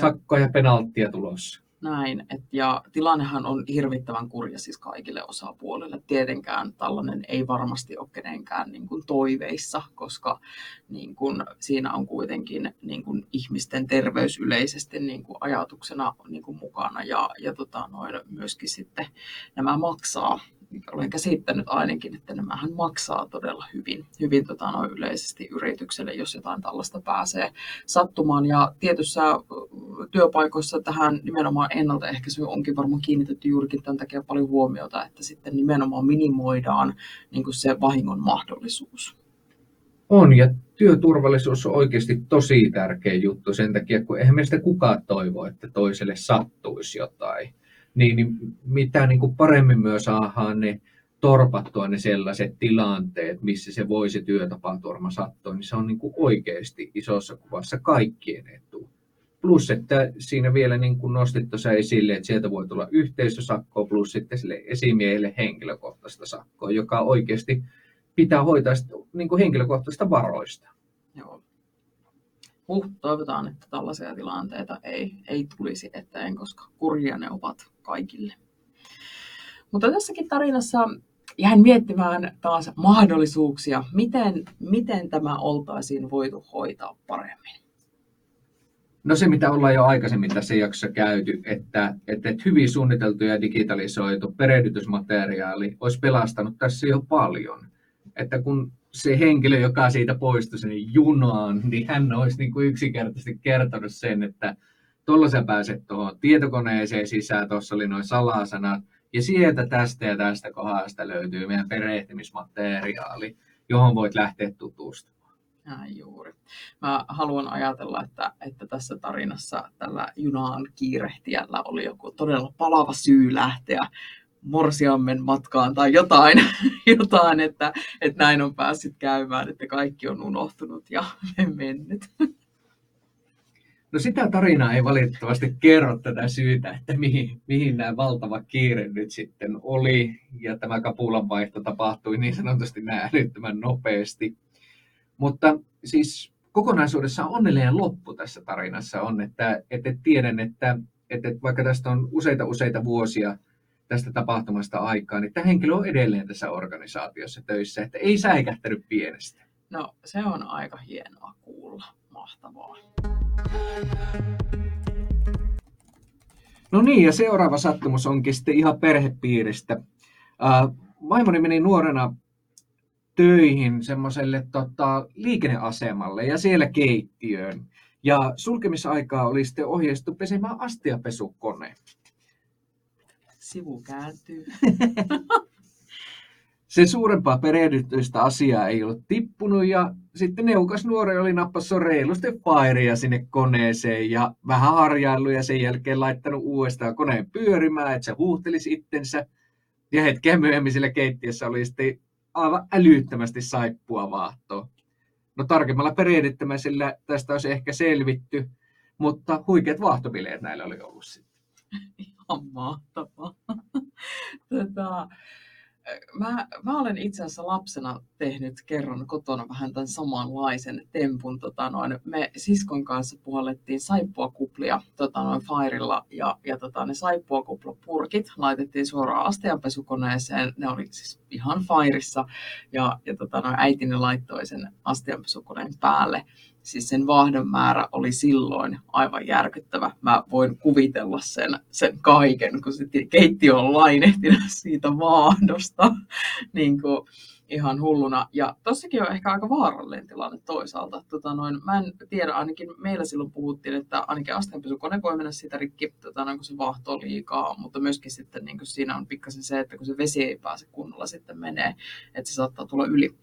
sakkoja ja penalttia tulossa. Näin, et, ja tilannehan on hirvittävän kurja siis kaikille osapuolille. Tietenkään tällainen ei varmasti ole kenenkään niin kuin toiveissa, koska niin kuin, siinä on kuitenkin niin kuin, ihmisten terveys yleisesti niin kuin, ajatuksena niin kuin, mukana ja, ja tota, noin, myöskin sitten nämä maksaa olen käsittänyt ainakin, että nämähän maksaa todella hyvin, hyvin tota, noin yleisesti yritykselle, jos jotain tällaista pääsee sattumaan. Ja tietyssä työpaikoissa tähän nimenomaan ennaltaehkäisy onkin varmaan kiinnitetty juurikin tämän takia paljon huomiota, että sitten nimenomaan minimoidaan niin kuin se vahingon mahdollisuus. On, ja työturvallisuus on oikeasti tosi tärkeä juttu sen takia, kun eihän meistä kukaan toivo, että toiselle sattuisi jotain niin, niin mitä niin kuin paremmin myös saadaan ne torpattua ne sellaiset tilanteet, missä se voi se työtapaturma sattua, niin se on niin kuin oikeasti isossa kuvassa kaikkien etu. Plus, että siinä vielä niin kuin nostit tuossa esille, että sieltä voi tulla yhteisösakkoa, plus sitten sille esimiehelle henkilökohtaista sakkoa, joka oikeasti pitää hoitaa niin kuin henkilökohtaista varoista. Joo huh, toivotaan, että tällaisia tilanteita ei, ei tulisi eteen, koska kurjia ne ovat kaikille. Mutta tässäkin tarinassa jäin miettimään taas mahdollisuuksia, miten, miten tämä oltaisiin voitu hoitaa paremmin. No se, mitä ollaan jo aikaisemmin tässä jaksossa käyty, että, että hyvin suunniteltu ja digitalisoitu perehdytysmateriaali olisi pelastanut tässä jo paljon. Että kun se henkilö, joka siitä poistui sinne junaan, niin hän olisi niin kuin yksinkertaisesti kertonut sen, että tuolla sä pääset tuohon tietokoneeseen sisään, tuossa oli noin salasanat, ja sieltä tästä ja tästä kohdasta löytyy meidän perehtymismateriaali, johon voit lähteä tutustumaan. Näin juuri. Mä haluan ajatella, että, että tässä tarinassa tällä junaan kiirehtijällä oli joku todella palava syy lähteä morsiammen matkaan tai jotain, jotain että, että näin on päässyt käymään, että kaikki on unohtunut ja mennyt. No sitä tarinaa ei valitettavasti kerro tätä syytä, että mihin, mihin nämä valtava kiire nyt sitten oli. Ja tämä kapulan vaihto tapahtui niin sanotusti näin älyttömän nopeasti. Mutta siis kokonaisuudessaan onnellinen loppu tässä tarinassa on, että, että tiedän, että, että vaikka tästä on useita useita vuosia tästä tapahtumasta aikaa, niin tämä henkilö on edelleen tässä organisaatiossa töissä, että ei säikähtänyt pienestä. No se on aika hienoa kuulla, mahtavaa. No niin, ja seuraava sattumus onkin sitten ihan perhepiiristä. Vaimoni meni nuorena töihin semmoiselle tota, liikenneasemalle ja siellä keittiöön. Ja sulkemisaikaa oli sitten ohjeistettu pesemään astiapesukone sivu kääntyy. Se suurempaa perehdytystä asiaa ei ollut tippunut ja sitten neukas nuori oli nappassa reilusti pairia sinne koneeseen ja vähän harjaillut ja sen jälkeen laittanut uudestaan koneen pyörimään, että se huuhtelisi itsensä. Ja hetken myöhemmin sillä keittiössä oli sitten aivan älyttömästi saippua vaahtoa. No tarkemmalla perehdyttämisellä tästä olisi ehkä selvitty, mutta huikeat vaahtobileet näillä oli ollut sitten. Ihan mahtavaa. Tätä, mä, mä olen itse asiassa lapsena tehnyt kerran kotona vähän tämän samanlaisen tempun. Tota noin, me siskon kanssa puhallettiin saippuakuplia tota noin Fairilla ja, ja tota, ne saippuakuplapurkit laitettiin suoraan astianpesukoneeseen. Ne oli siis ihan Fairissa ja, ja tota noin, äitini laittoi sen astianpesukoneen päälle siis sen vaahdon määrä oli silloin aivan järkyttävä. Mä voin kuvitella sen, sen kaiken, kun se keittiö on lainehtinut siitä vaahdosta niin kuin ihan hulluna. Ja tossakin on ehkä aika vaarallinen tilanne toisaalta. Tota noin, mä en tiedä, ainakin meillä silloin puhuttiin, että ainakin asteenpesukone voi mennä siitä rikki, tota noin, kun se vaahto liikaa, mutta myöskin sitten niin siinä on pikkasen se, että kun se vesi ei pääse kunnolla sitten menee, että se saattaa tulla yli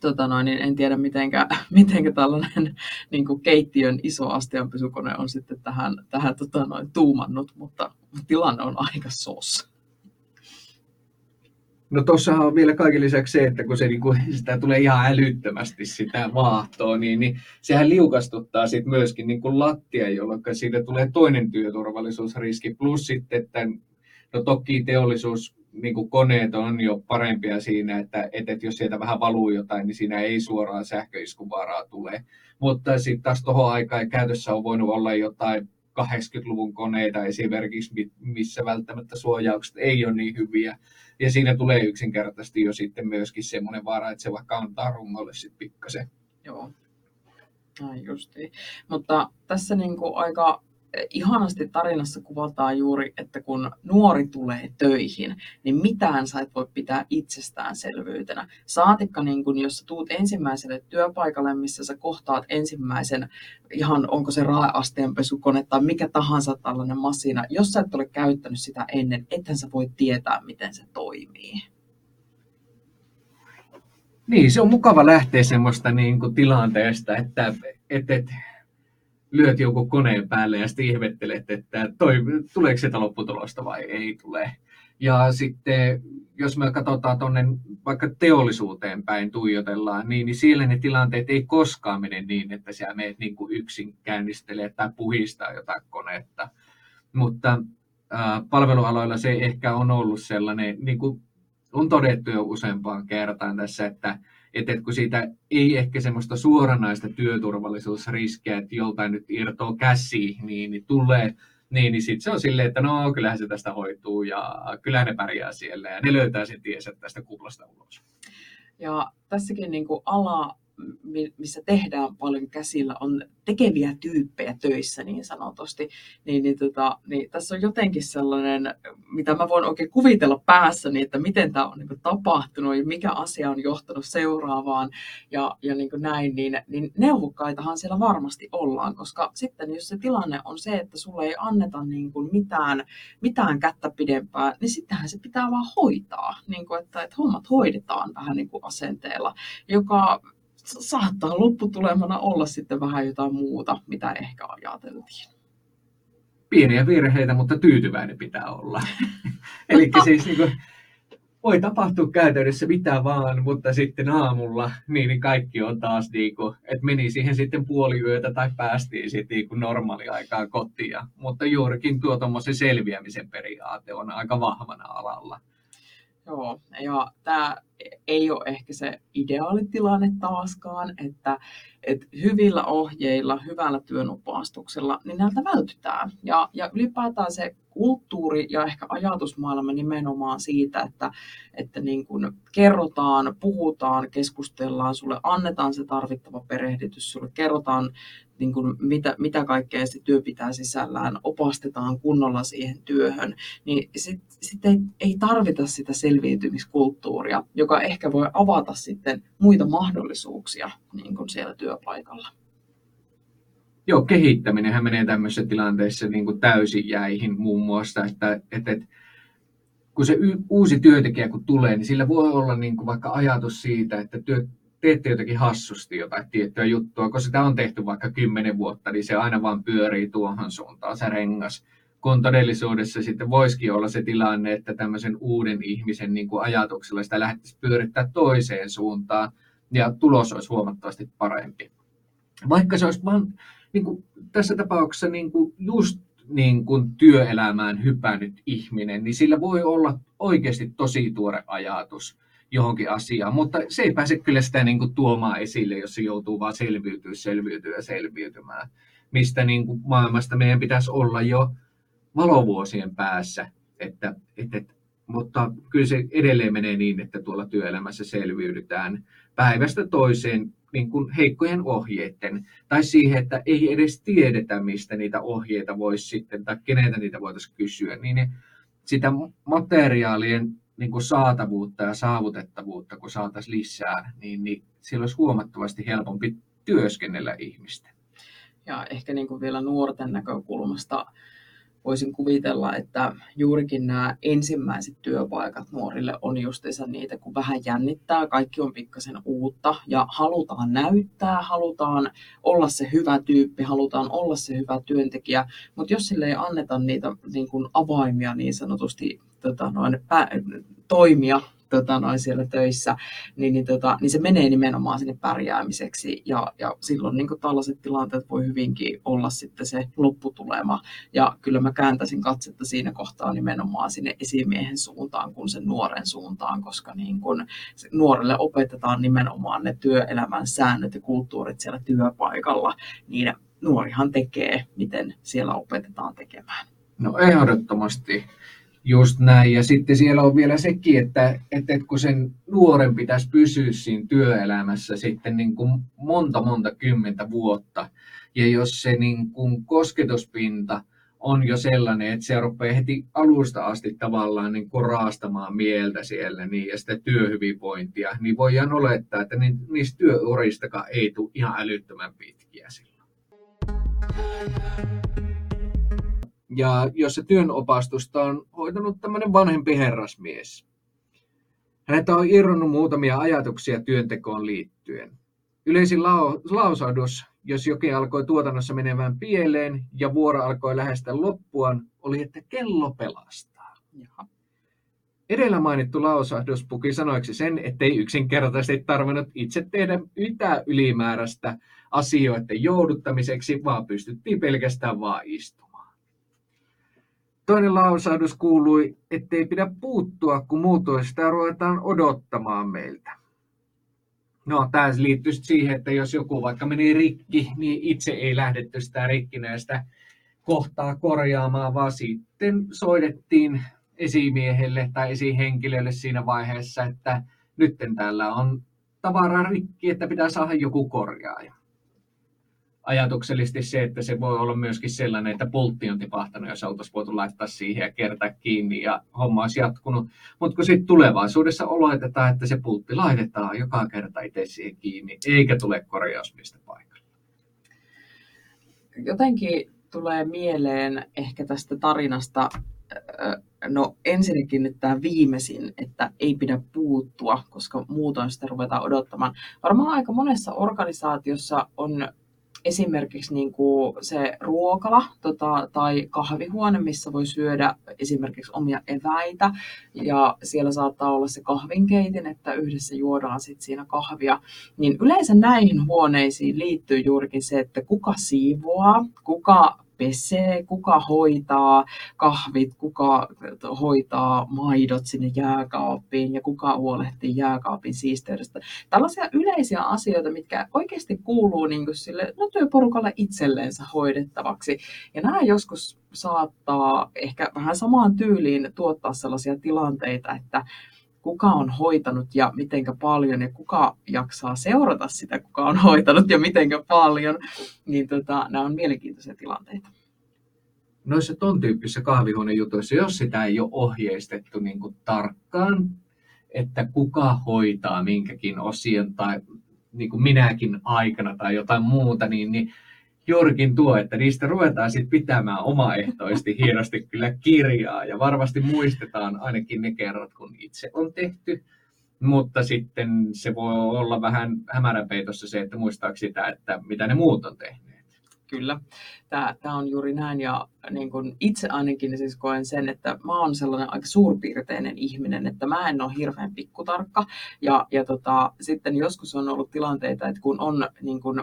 tota noin, niin en tiedä, mitenkä, mitenkä tällainen niin kuin keittiön iso astianpesukone on sitten tähän, tähän tota noin, tuumannut, mutta tilanne on aika sos. No tuossahan on vielä kaiken lisäksi se, että kun se niin kuin, sitä tulee ihan älyttömästi sitä vaahtoa, niin, niin sehän liukastuttaa sitten myöskin niin kuin lattia, jolloin siitä tulee toinen työturvallisuusriski. Plus sitten, että no toki teollisuus niin kuin koneet on jo parempia siinä, että, että, että jos sieltä vähän valuu jotain, niin siinä ei suoraan sähköiskuvaaraa tule. Mutta sitten taas tuohon aikaan käytössä on voinut olla jotain 80-luvun koneita esimerkiksi, missä välttämättä suojaukset ei ole niin hyviä. Ja siinä tulee yksinkertaisesti jo sitten myöskin semmoinen vaara, että se vaikka antaa rungolle sitten pikkasen. Joo, Ai justiin. Mutta tässä niin kuin aika ihanasti tarinassa kuvataan juuri, että kun nuori tulee töihin, niin mitään sä et voi pitää itsestäänselvyytenä. Saatikka, niin kun, jos sä tuut ensimmäiselle työpaikalle, missä sä kohtaat ensimmäisen, ihan onko se raeasteenpesukone tai mikä tahansa tällainen masina, jos sä et ole käyttänyt sitä ennen, ethän sä voi tietää, miten se toimii. Niin, se on mukava lähteä semmoista niin kuin tilanteesta, että, että, että lyöt jonkun koneen päälle ja sitten ihmettelet, että toi, tuleeko sitä lopputulosta vai ei tule. Ja sitten jos me katsotaan tuonne vaikka teollisuuteen päin tuijotellaan, niin, niin siellä ne tilanteet ei koskaan mene niin, että siellä menet niin kuin yksin käynnistelee tai puhistaa jotain konetta. Mutta äh, palvelualoilla se ehkä on ollut sellainen, niin kuin on todettu jo useampaan kertaan tässä, että että, että kun siitä ei ehkä semmoista suoranaista työturvallisuusriskiä, että joltain nyt irtoaa käsi, niin, niin tulee, niin, niin sitten se on silleen, että no kyllähän se tästä hoituu ja kyllähän ne pärjää siellä ja ne löytää sen tiesä tästä kuplasta ulos. Ja tässäkin niin kuin ala missä tehdään paljon käsillä, on tekeviä tyyppejä töissä niin sanotusti, niin, niin, tota, niin tässä on jotenkin sellainen, mitä mä voin oikein kuvitella päässäni, että miten tämä on niin kuin, tapahtunut ja mikä asia on johtanut seuraavaan ja, ja niin kuin näin, niin, niin neuvokkaitahan siellä varmasti ollaan, koska sitten jos se tilanne on se, että sulle ei anneta niin kuin mitään, mitään kättä pidempään, niin sittenhän se pitää vaan hoitaa, niin kuin, että, että hommat hoidetaan vähän niin kuin asenteella, joka saattaa lopputulemana olla sitten vähän jotain muuta, mitä ehkä ajateltiin. Pieniä virheitä, mutta tyytyväinen pitää olla. Eli siis niin kuin, voi tapahtua käytännössä mitä vaan, mutta sitten aamulla niin, niin kaikki on taas, niin kuin, että meni siihen sitten puoli yötä tai päästiin sitten niin normaaliaikaan kotiin. Mutta juurikin tuo selviämisen periaate on aika vahvana alalla. Joo, ja tämä ei ole ehkä se ideaalitilanne taaskaan, että, että hyvillä ohjeilla, hyvällä työnopastuksella, niin näiltä vältytään. Ja, ja ylipäätään se kulttuuri ja ehkä ajatusmaailma nimenomaan siitä, että, että niin kuin kerrotaan, puhutaan, keskustellaan, sulle annetaan se tarvittava perehdytys, sulle kerrotaan niin kuin mitä, mitä kaikkea se työ pitää sisällään, opastetaan kunnolla siihen työhön, niin sitten sit ei, ei tarvita sitä selviytymiskulttuuria, joka ehkä voi avata sitten muita mahdollisuuksia niin kuin siellä työpaikalla. Joo, kehittäminenhän menee tämmöisessä tilanteessa niin kuin täysin jäihin muun muassa, että, että, että kun se uusi työntekijä kun tulee, niin sillä voi olla niin kuin vaikka ajatus siitä, että työ, teette jotenkin hassusti jotain tiettyä juttua, kun sitä on tehty vaikka kymmenen vuotta, niin se aina vaan pyörii tuohon suuntaan se rengas. Kun todellisuudessa sitten voisikin olla se tilanne, että tämmöisen uuden ihmisen niin kuin ajatuksella sitä lähdettäisiin pyörittää toiseen suuntaan ja tulos olisi huomattavasti parempi. vaikka se olisi vaan niin kuin, tässä tapauksessa niin kuin, just niin kuin työelämään hypännyt ihminen, niin sillä voi olla oikeasti tosi tuore ajatus johonkin asiaan, mutta se ei pääse kyllä sitä niin kuin tuomaan esille, jos se joutuu vaan selviytyä, selviytyä ja selviytymään, mistä niin kuin maailmasta meidän pitäisi olla jo valovuosien päässä, että, että, mutta kyllä se edelleen menee niin, että tuolla työelämässä selviydytään päivästä toiseen niin kuin heikkojen ohjeiden, tai siihen, että ei edes tiedetä, mistä niitä ohjeita voisi sitten, tai keneltä niitä voitaisiin kysyä, niin sitä materiaalien niin kuin saatavuutta ja saavutettavuutta, kun saataisiin lisää, niin, niin siellä olisi huomattavasti helpompi työskennellä ihmisten. Ja ehkä niin kuin vielä nuorten näkökulmasta voisin kuvitella, että juurikin nämä ensimmäiset työpaikat nuorille on justiinsa niitä, kun vähän jännittää, kaikki on pikkasen uutta ja halutaan näyttää, halutaan olla se hyvä tyyppi, halutaan olla se hyvä työntekijä, mutta jos sille ei anneta niitä niin kuin avaimia niin sanotusti tota, noin, pä, toimia tota, noin siellä töissä, niin, niin, tota, niin se menee nimenomaan sinne pärjäämiseksi. Ja, ja silloin niin tällaiset tilanteet voi hyvinkin olla sitten se lopputulema. Ja kyllä mä kääntäisin katsetta siinä kohtaa nimenomaan sinne esimiehen suuntaan kuin sen nuoren suuntaan, koska niin kun nuorelle opetetaan nimenomaan ne työelämän säännöt ja kulttuurit siellä työpaikalla, niin nuorihan tekee, miten siellä opetetaan tekemään. No ehdottomasti. Just näin. Ja sitten siellä on vielä sekin, että, että kun sen nuoren pitäisi pysyä siinä työelämässä sitten niin kuin monta monta kymmentä vuotta, ja jos se niin kuin kosketuspinta on jo sellainen, että se rupeaa heti alusta asti tavallaan niin kuin raastamaan mieltä siellä niin, ja sitä työhyvinvointia, niin voidaan olettaa, että niistä työuristakaan ei tule ihan älyttömän pitkiä silloin. Ja jos se työnopastusta on hoitanut tämmöinen vanhempi herrasmies. Häneltä on irronnut muutamia ajatuksia työntekoon liittyen. Yleisin lao, lausahdus, jos jokin alkoi tuotannossa menemään pieleen ja vuoro alkoi lähestä loppuaan, oli, että kello pelastaa. Jaha. Edellä mainittu lausahdus puki sanoiksi sen, ettei yksinkertaisesti tarvinnut itse tehdä yhtään ylimääräistä asioiden jouduttamiseksi, vaan pystyttiin pelkästään vaan istumaan. Toinen lausahdus kuului, ettei pidä puuttua, kun muutoin sitä ruvetaan odottamaan meiltä. No, tämä liittyy siihen, että jos joku vaikka meni rikki, niin itse ei lähdetty sitä rikkinäistä kohtaa korjaamaan, vaan sitten soitettiin esimiehelle tai esihenkilölle siinä vaiheessa, että nyt täällä on tavaraa rikki, että pitää saada joku korjaaja ajatuksellisesti se, että se voi olla myöskin sellainen, että pultti on tipahtanut, jos oltaisiin voitu laittaa siihen ja kertaa kiinni ja homma olisi jatkunut. Mutta kun sitten tulevaisuudessa oletetaan, että se pultti laitetaan joka kerta itse siihen kiinni, eikä tule korjausmista paikalle. Jotenkin tulee mieleen ehkä tästä tarinasta, no ensinnäkin nyt tämä viimeisin, että ei pidä puuttua, koska muutoin sitä ruvetaan odottamaan. Varmaan aika monessa organisaatiossa on esimerkiksi niin kuin se ruokala tota, tai kahvihuone, missä voi syödä esimerkiksi omia eväitä. Ja siellä saattaa olla se kahvinkeitin, että yhdessä juodaan sit siinä kahvia. Niin yleensä näihin huoneisiin liittyy juurikin se, että kuka siivoaa, kuka pesee, kuka hoitaa kahvit, kuka hoitaa maidot sinne jääkaappiin ja kuka huolehtii jääkaapin siisteydestä. Tällaisia yleisiä asioita, mitkä oikeasti kuuluu niin kuin sille no, työporukalle itselleensä hoidettavaksi. Ja nämä joskus saattaa ehkä vähän samaan tyyliin tuottaa sellaisia tilanteita, että kuka on hoitanut ja mitenkä paljon ja kuka jaksaa seurata sitä, kuka on hoitanut ja mitenkä paljon, niin tota, nämä on mielenkiintoisia tilanteita. Noissa ton tyyppisissä kahvihuonejutuissa, jos sitä ei ole ohjeistettu niin kuin tarkkaan, että kuka hoitaa minkäkin osion tai niin kuin minäkin aikana tai jotain muuta, niin, niin juurikin tuo, että niistä ruvetaan sitten pitämään omaehtoisesti hienosti kyllä kirjaa. Ja varmasti muistetaan ainakin ne kerrat, kun itse on tehty, mutta sitten se voi olla vähän hämäränpeitossa se, että muistaako sitä, että mitä ne muut on tehneet. Kyllä, tämä, tämä on juuri näin. Ja niin kuin itse ainakin siis koen sen, että mä oon sellainen aika suurpiirteinen ihminen, että mä en ole hirveän pikkutarkka. Ja, ja tota, sitten joskus on ollut tilanteita, että kun on niin kuin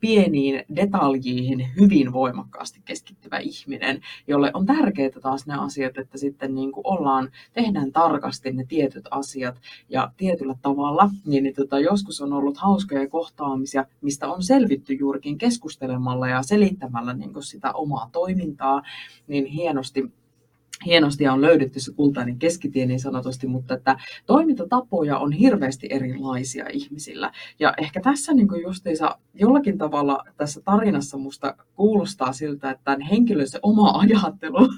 pieniin detaljiin hyvin voimakkaasti keskittyvä ihminen, jolle on tärkeää taas ne asiat, että sitten niin kuin ollaan, tehdään tarkasti ne tietyt asiat ja tietyllä tavalla, niin, niin tota, joskus on ollut hauskoja kohtaamisia, mistä on selvitty juurikin keskustelemalla ja selittämällä niin kuin sitä omaa toimintaa, niin hienosti hienosti on löydetty se kultainen keskitie niin sanotusti, mutta että toimintatapoja on hirveästi erilaisia ihmisillä. Ja ehkä tässä niin kuin justiinsa jollakin tavalla tässä tarinassa musta kuulostaa siltä, että tämän henkilön se oma ajattelu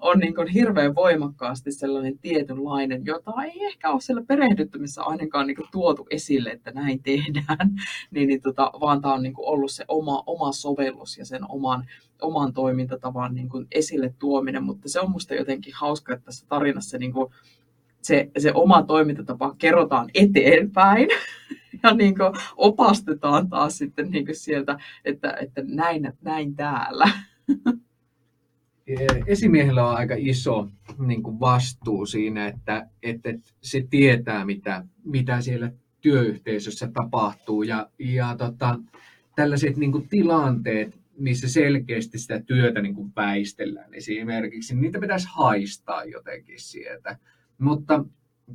on niin kuin hirveän voimakkaasti sellainen tietynlainen, jota ei ehkä ole siellä perehdyttämisessä ainakaan niin kuin tuotu esille, että näin tehdään, niin, niin tota, vaan tämä on niin kuin ollut se oma, oma sovellus ja sen oman oman toimintatavan niin kuin esille tuominen, mutta se on musta jotenkin hauska, että tässä tarinassa niin kuin se, se oma toimintatapa kerrotaan eteenpäin ja niin kuin opastetaan taas sitten niin kuin sieltä, että, että näin, näin täällä. Esimiehellä on aika iso niin kuin vastuu siinä, että, että, se tietää, mitä, mitä siellä työyhteisössä tapahtuu. Ja, ja tota, tällaiset niin kuin tilanteet, missä selkeästi sitä työtä niin kuin väistellään esimerkiksi, niin niitä pitäisi haistaa jotenkin sieltä. Mutta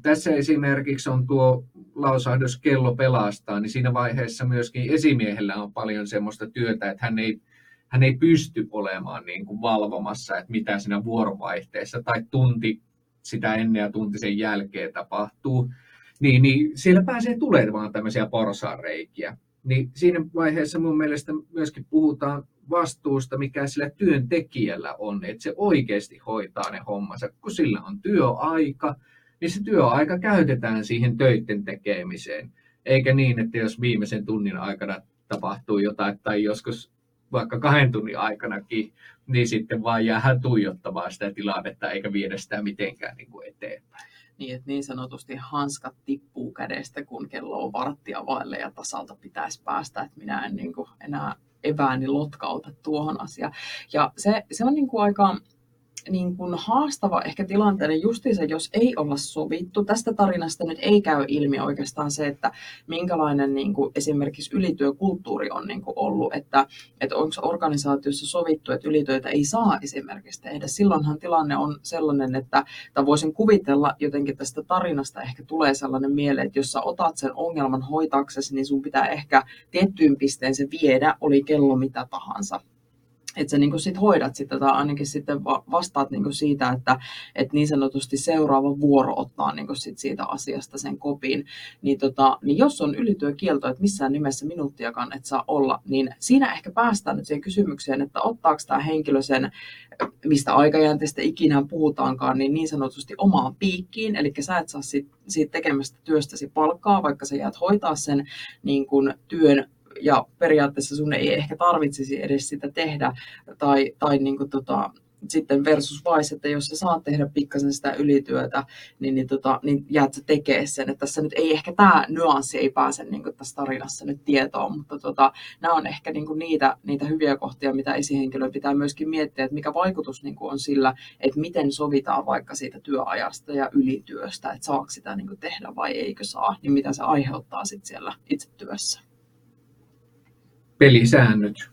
tässä esimerkiksi on tuo lausahdos kello pelastaa, niin siinä vaiheessa myöskin esimiehellä on paljon semmoista työtä, että hän ei, hän ei pysty olemaan niin kuin valvomassa, että mitä siinä vuorovaihteessa tai tunti sitä ennen ja tunti sen jälkeen tapahtuu. Niin, niin siellä pääsee tulemaan tämmöisiä porsaanreikiä. Niin siinä vaiheessa mun mielestä myöskin puhutaan vastuusta, mikä sillä työntekijällä on, että se oikeasti hoitaa ne hommansa. Kun sillä on työaika, niin se työaika käytetään siihen töiden tekemiseen. Eikä niin, että jos viimeisen tunnin aikana tapahtuu jotain, tai joskus vaikka kahden tunnin aikanakin, niin sitten vaan jäähän tuijottamaan sitä tilannetta, eikä viedä sitä mitenkään niin kuin eteenpäin. Niin, että niin sanotusti hanskat tippuu kädestä, kun kello on varttia vaille ja tasalta pitäisi päästä, että minä en niin kuin enää evääni lotkauta tuohon asiaan. Ja se, se on niin kuin aika niin kuin haastava ehkä tilanteinen justiinsa, jos ei olla sovittu. Tästä tarinasta nyt ei käy ilmi oikeastaan se, että minkälainen niin kuin esimerkiksi ylityökulttuuri on niin kuin ollut, että, että onko organisaatiossa sovittu, että ylitöitä ei saa esimerkiksi tehdä. Silloinhan tilanne on sellainen, että tai voisin kuvitella jotenkin tästä tarinasta ehkä tulee sellainen mieleen, että jos sä otat sen ongelman hoitaaksesi, niin sun pitää ehkä tiettyyn pisteen se viedä, oli kello mitä tahansa että sä niin sit hoidat sitä tai ainakin sitten vastaat niin siitä, että, että niin sanotusti seuraava vuoro ottaa niin sit siitä asiasta sen kopin. Niin, tota, niin jos on ylityökielto, että missään nimessä minuuttiakaan et saa olla, niin siinä ehkä päästään nyt siihen kysymykseen, että ottaako tämä henkilö sen, mistä aikajänteestä ikinä puhutaankaan, niin niin sanotusti omaan piikkiin, eli sä et saa siitä, siitä tekemästä työstäsi palkkaa, vaikka sä jäät hoitaa sen niin kun, työn ja periaatteessa sun ei ehkä tarvitsisi edes sitä tehdä, tai, tai niin kuin tota, sitten versus vice, että jos sä saat tehdä pikkasen sitä ylityötä, niin, niin, tota, niin jäät sä tekee sen. Että tässä nyt ei ehkä tämä nyanssi ei pääse niin kuin tässä tarinassa nyt tietoon, mutta tota, nämä on ehkä niin kuin niitä, niitä hyviä kohtia, mitä esihenkilö pitää myöskin miettiä, että mikä vaikutus niin kuin on sillä, että miten sovitaan vaikka siitä työajasta ja ylityöstä, että saako sitä niin kuin tehdä vai eikö saa, niin mitä se aiheuttaa sitten siellä itse työssä pelisäännöt.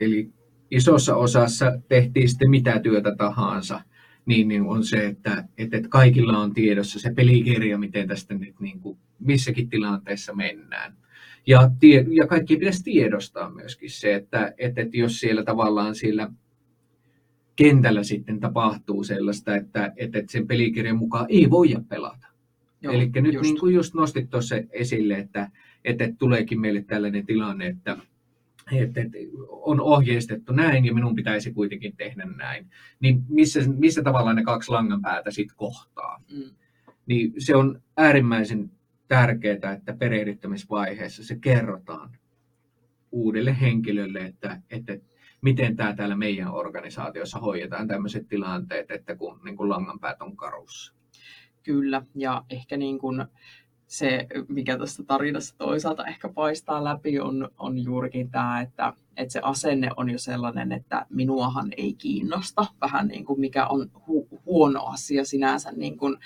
Eli isossa osassa tehtiin sitten mitä työtä tahansa, niin, niin on se, että, että kaikilla on tiedossa se pelikirja, miten tästä nyt niin kuin missäkin tilanteessa mennään. Ja, tie, ja kaikki pitäisi tiedostaa myöskin se, että, että, että jos siellä tavallaan siellä kentällä sitten tapahtuu sellaista, että, että, että sen pelikirjan mukaan ei voida pelata. Eli nyt just. niin kuin just nostit tuossa esille, että, että, että tuleekin meille tällainen tilanne, että, että, että on ohjeistettu näin ja minun pitäisi kuitenkin tehdä näin, niin missä, missä tavalla ne kaksi langanpäätä sitten kohtaa. Mm. Niin se on äärimmäisen tärkeää, että perehdyttämisvaiheessa se kerrotaan uudelle henkilölle, että, että miten tämä täällä meidän organisaatiossa hoidetaan tämmöiset tilanteet, että kun niin kuin langanpäät on karussa. Kyllä, ja ehkä niin kuin se, mikä tästä tarinassa toisaalta ehkä paistaa läpi, on, on juurikin tämä, että, että se asenne on jo sellainen, että minuahan ei kiinnosta. Vähän niin kuin mikä on hu- huono asia sinänsä niin kuin,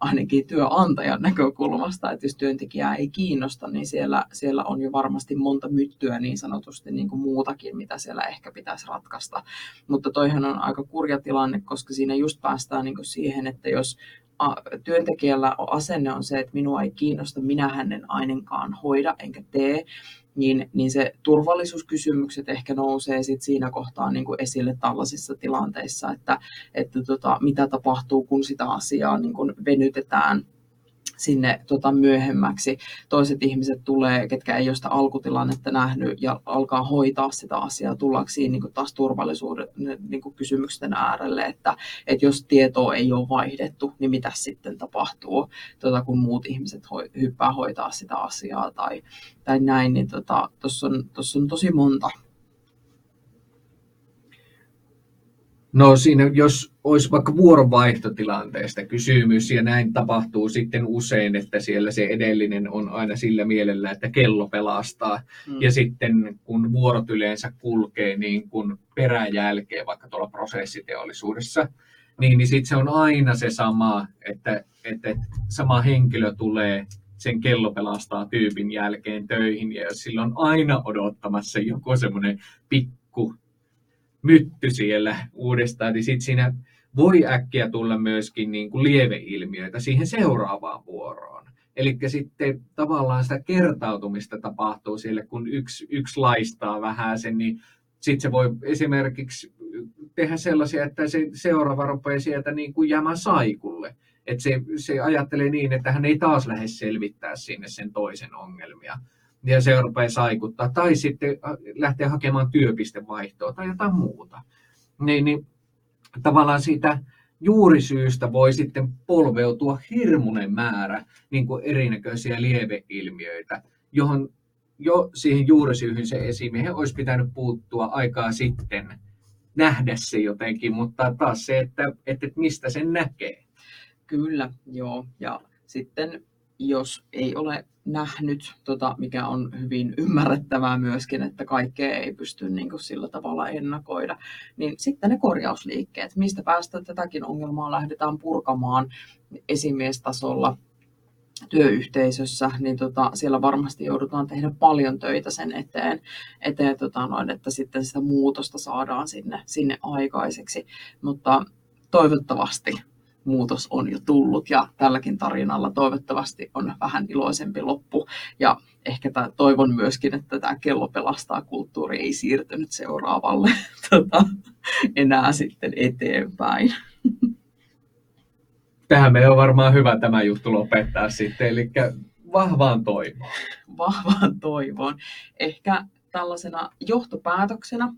ainakin työnantajan näkökulmasta, että jos työntekijää ei kiinnosta, niin siellä, siellä on jo varmasti monta myttyä niin sanotusti niin kuin muutakin, mitä siellä ehkä pitäisi ratkaista. Mutta toihan on aika kurja tilanne, koska siinä just päästään niin kuin siihen, että jos työntekijällä asenne on se, että minua ei kiinnosta, minä hänen ainakaan hoida enkä tee, niin, niin se turvallisuuskysymykset ehkä nousee sit siinä kohtaa niin kuin esille tällaisissa tilanteissa, että, että tota, mitä tapahtuu, kun sitä asiaa niin kuin venytetään sinne tota, myöhemmäksi. Toiset ihmiset tulee, ketkä ei ole sitä alkutilannetta nähnyt ja alkaa hoitaa sitä asiaa tullaksiin niin taas turvallisuuden niin kuin kysymysten äärelle, että, että jos tietoa ei ole vaihdettu, niin mitä sitten tapahtuu, tota, kun muut ihmiset hoi, hyppää hoitaa sitä asiaa tai, tai näin, niin tuossa tota, on, on tosi monta No siinä, jos olisi vaikka vuorovaihtotilanteesta kysymys, ja näin tapahtuu sitten usein, että siellä se edellinen on aina sillä mielellä, että kello pelastaa, mm. ja sitten kun vuorot yleensä kulkee niin kuin peräjälkeen, vaikka tuolla prosessiteollisuudessa, niin, niin sitten se on aina se sama, että, että, että sama henkilö tulee sen kello pelastaa tyypin jälkeen töihin, ja jos sillä on aina odottamassa joku semmoinen pikku mytty siellä uudestaan, niin sitten siinä voi äkkiä tulla myöskin niin kuin lieveilmiöitä siihen seuraavaan vuoroon. Eli sitten tavallaan sitä kertautumista tapahtuu sille, kun yksi, yksi laistaa vähän sen, niin sitten se voi esimerkiksi tehdä sellaisia, että se seuraava rupeaa sieltä niin kuin jäämään saikulle. Että se, se ajattelee niin, että hän ei taas lähde selvittää sinne sen toisen ongelmia ja se rupeaa saikuttaa, tai sitten äh, lähtee hakemaan työpistevaihtoa tai jotain muuta. Niin, niin tavallaan siitä juurisyystä voi sitten polveutua hirmuinen määrä niin kuin erinäköisiä lieveilmiöitä, johon jo siihen juurisyyhyn se esimiehen olisi pitänyt puuttua aikaa sitten, nähdä se jotenkin, mutta taas se, että, että mistä sen näkee. Kyllä, joo. Ja sitten jos ei ole nähnyt, tota, mikä on hyvin ymmärrettävää myöskin, että kaikkea ei pysty niin kuin sillä tavalla ennakoida, niin sitten ne korjausliikkeet, mistä päästä tätäkin ongelmaa lähdetään purkamaan esimiestasolla työyhteisössä, niin tota, siellä varmasti joudutaan tehdä paljon töitä sen eteen, eteen tota noin, että sitten sitä muutosta saadaan sinne, sinne aikaiseksi. Mutta toivottavasti muutos on jo tullut ja tälläkin tarinalla toivottavasti on vähän iloisempi loppu. Ja ehkä tämä, toivon myöskin, että tämä kello pelastaa kulttuuri ei siirtynyt seuraavalle tota, enää sitten eteenpäin. Tähän meidän on varmaan hyvä tämä juttu lopettaa sitten, eli vahvaan toivoon. Vahvaan toivoon. Ehkä tällaisena johtopäätöksenä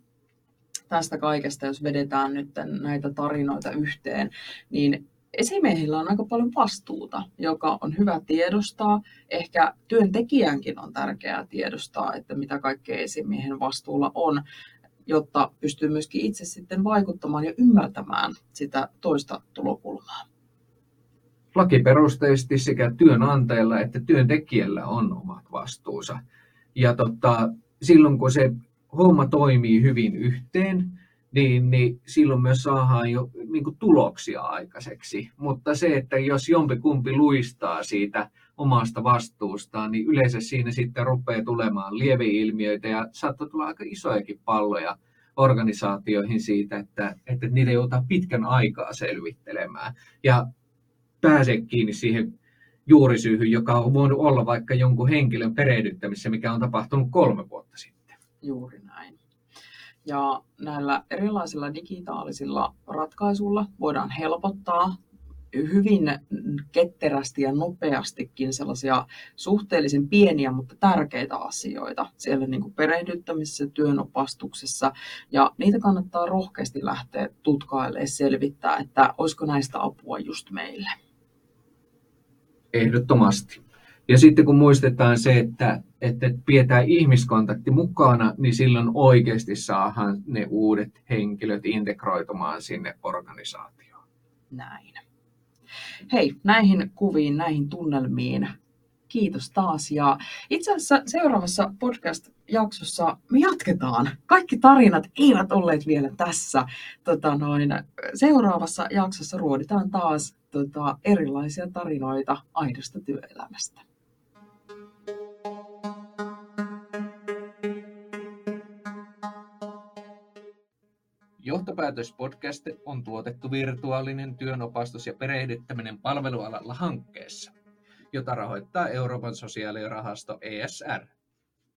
tästä kaikesta, jos vedetään nyt näitä tarinoita yhteen, niin esimiehillä on aika paljon vastuuta, joka on hyvä tiedostaa. Ehkä työntekijänkin on tärkeää tiedostaa, että mitä kaikkea esimiehen vastuulla on, jotta pystyy myöskin itse sitten vaikuttamaan ja ymmärtämään sitä toista tulokulmaa. Lakiperusteisesti sekä työnantajalla että työntekijällä on omat vastuunsa. Ja tota, silloin kun se homma toimii hyvin yhteen, niin, niin silloin myös saadaan jo niin kuin tuloksia aikaiseksi. Mutta se, että jos jompikumpi luistaa siitä omasta vastuustaan, niin yleensä siinä sitten rupeaa tulemaan lieveilmiöitä ja saattaa tulla aika isojakin palloja organisaatioihin siitä, että, että niitä joudutaan pitkän aikaa selvittelemään. Ja pääsee kiinni siihen juurisyyhyn, joka on voinut olla vaikka jonkun henkilön perehdyttämisessä, mikä on tapahtunut kolme vuotta sitten. Juuri näin. Ja näillä erilaisilla digitaalisilla ratkaisuilla voidaan helpottaa hyvin ketterästi ja nopeastikin sellaisia suhteellisen pieniä, mutta tärkeitä asioita siellä niin kuin perehdyttämisessä, työnopastuksessa. Ja niitä kannattaa rohkeasti lähteä tutkailemaan selvittää, että olisiko näistä apua just meille. Ehdottomasti. Ja sitten kun muistetaan se, että, että pidetään ihmiskontakti mukana, niin silloin oikeasti saadaan ne uudet henkilöt integroitumaan sinne organisaatioon. Näin. Hei, näihin kuviin, näihin tunnelmiin kiitos taas. Ja itse asiassa seuraavassa podcast-jaksossa me jatketaan. Kaikki tarinat eivät olleet vielä tässä. Tota noin, seuraavassa jaksossa ruoditaan taas tota, erilaisia tarinoita aidosta työelämästä. Johtopäätöspodcast on tuotettu virtuaalinen työnopastus ja perehdyttäminen palvelualalla hankkeessa, jota rahoittaa Euroopan sosiaalirahasto ESR.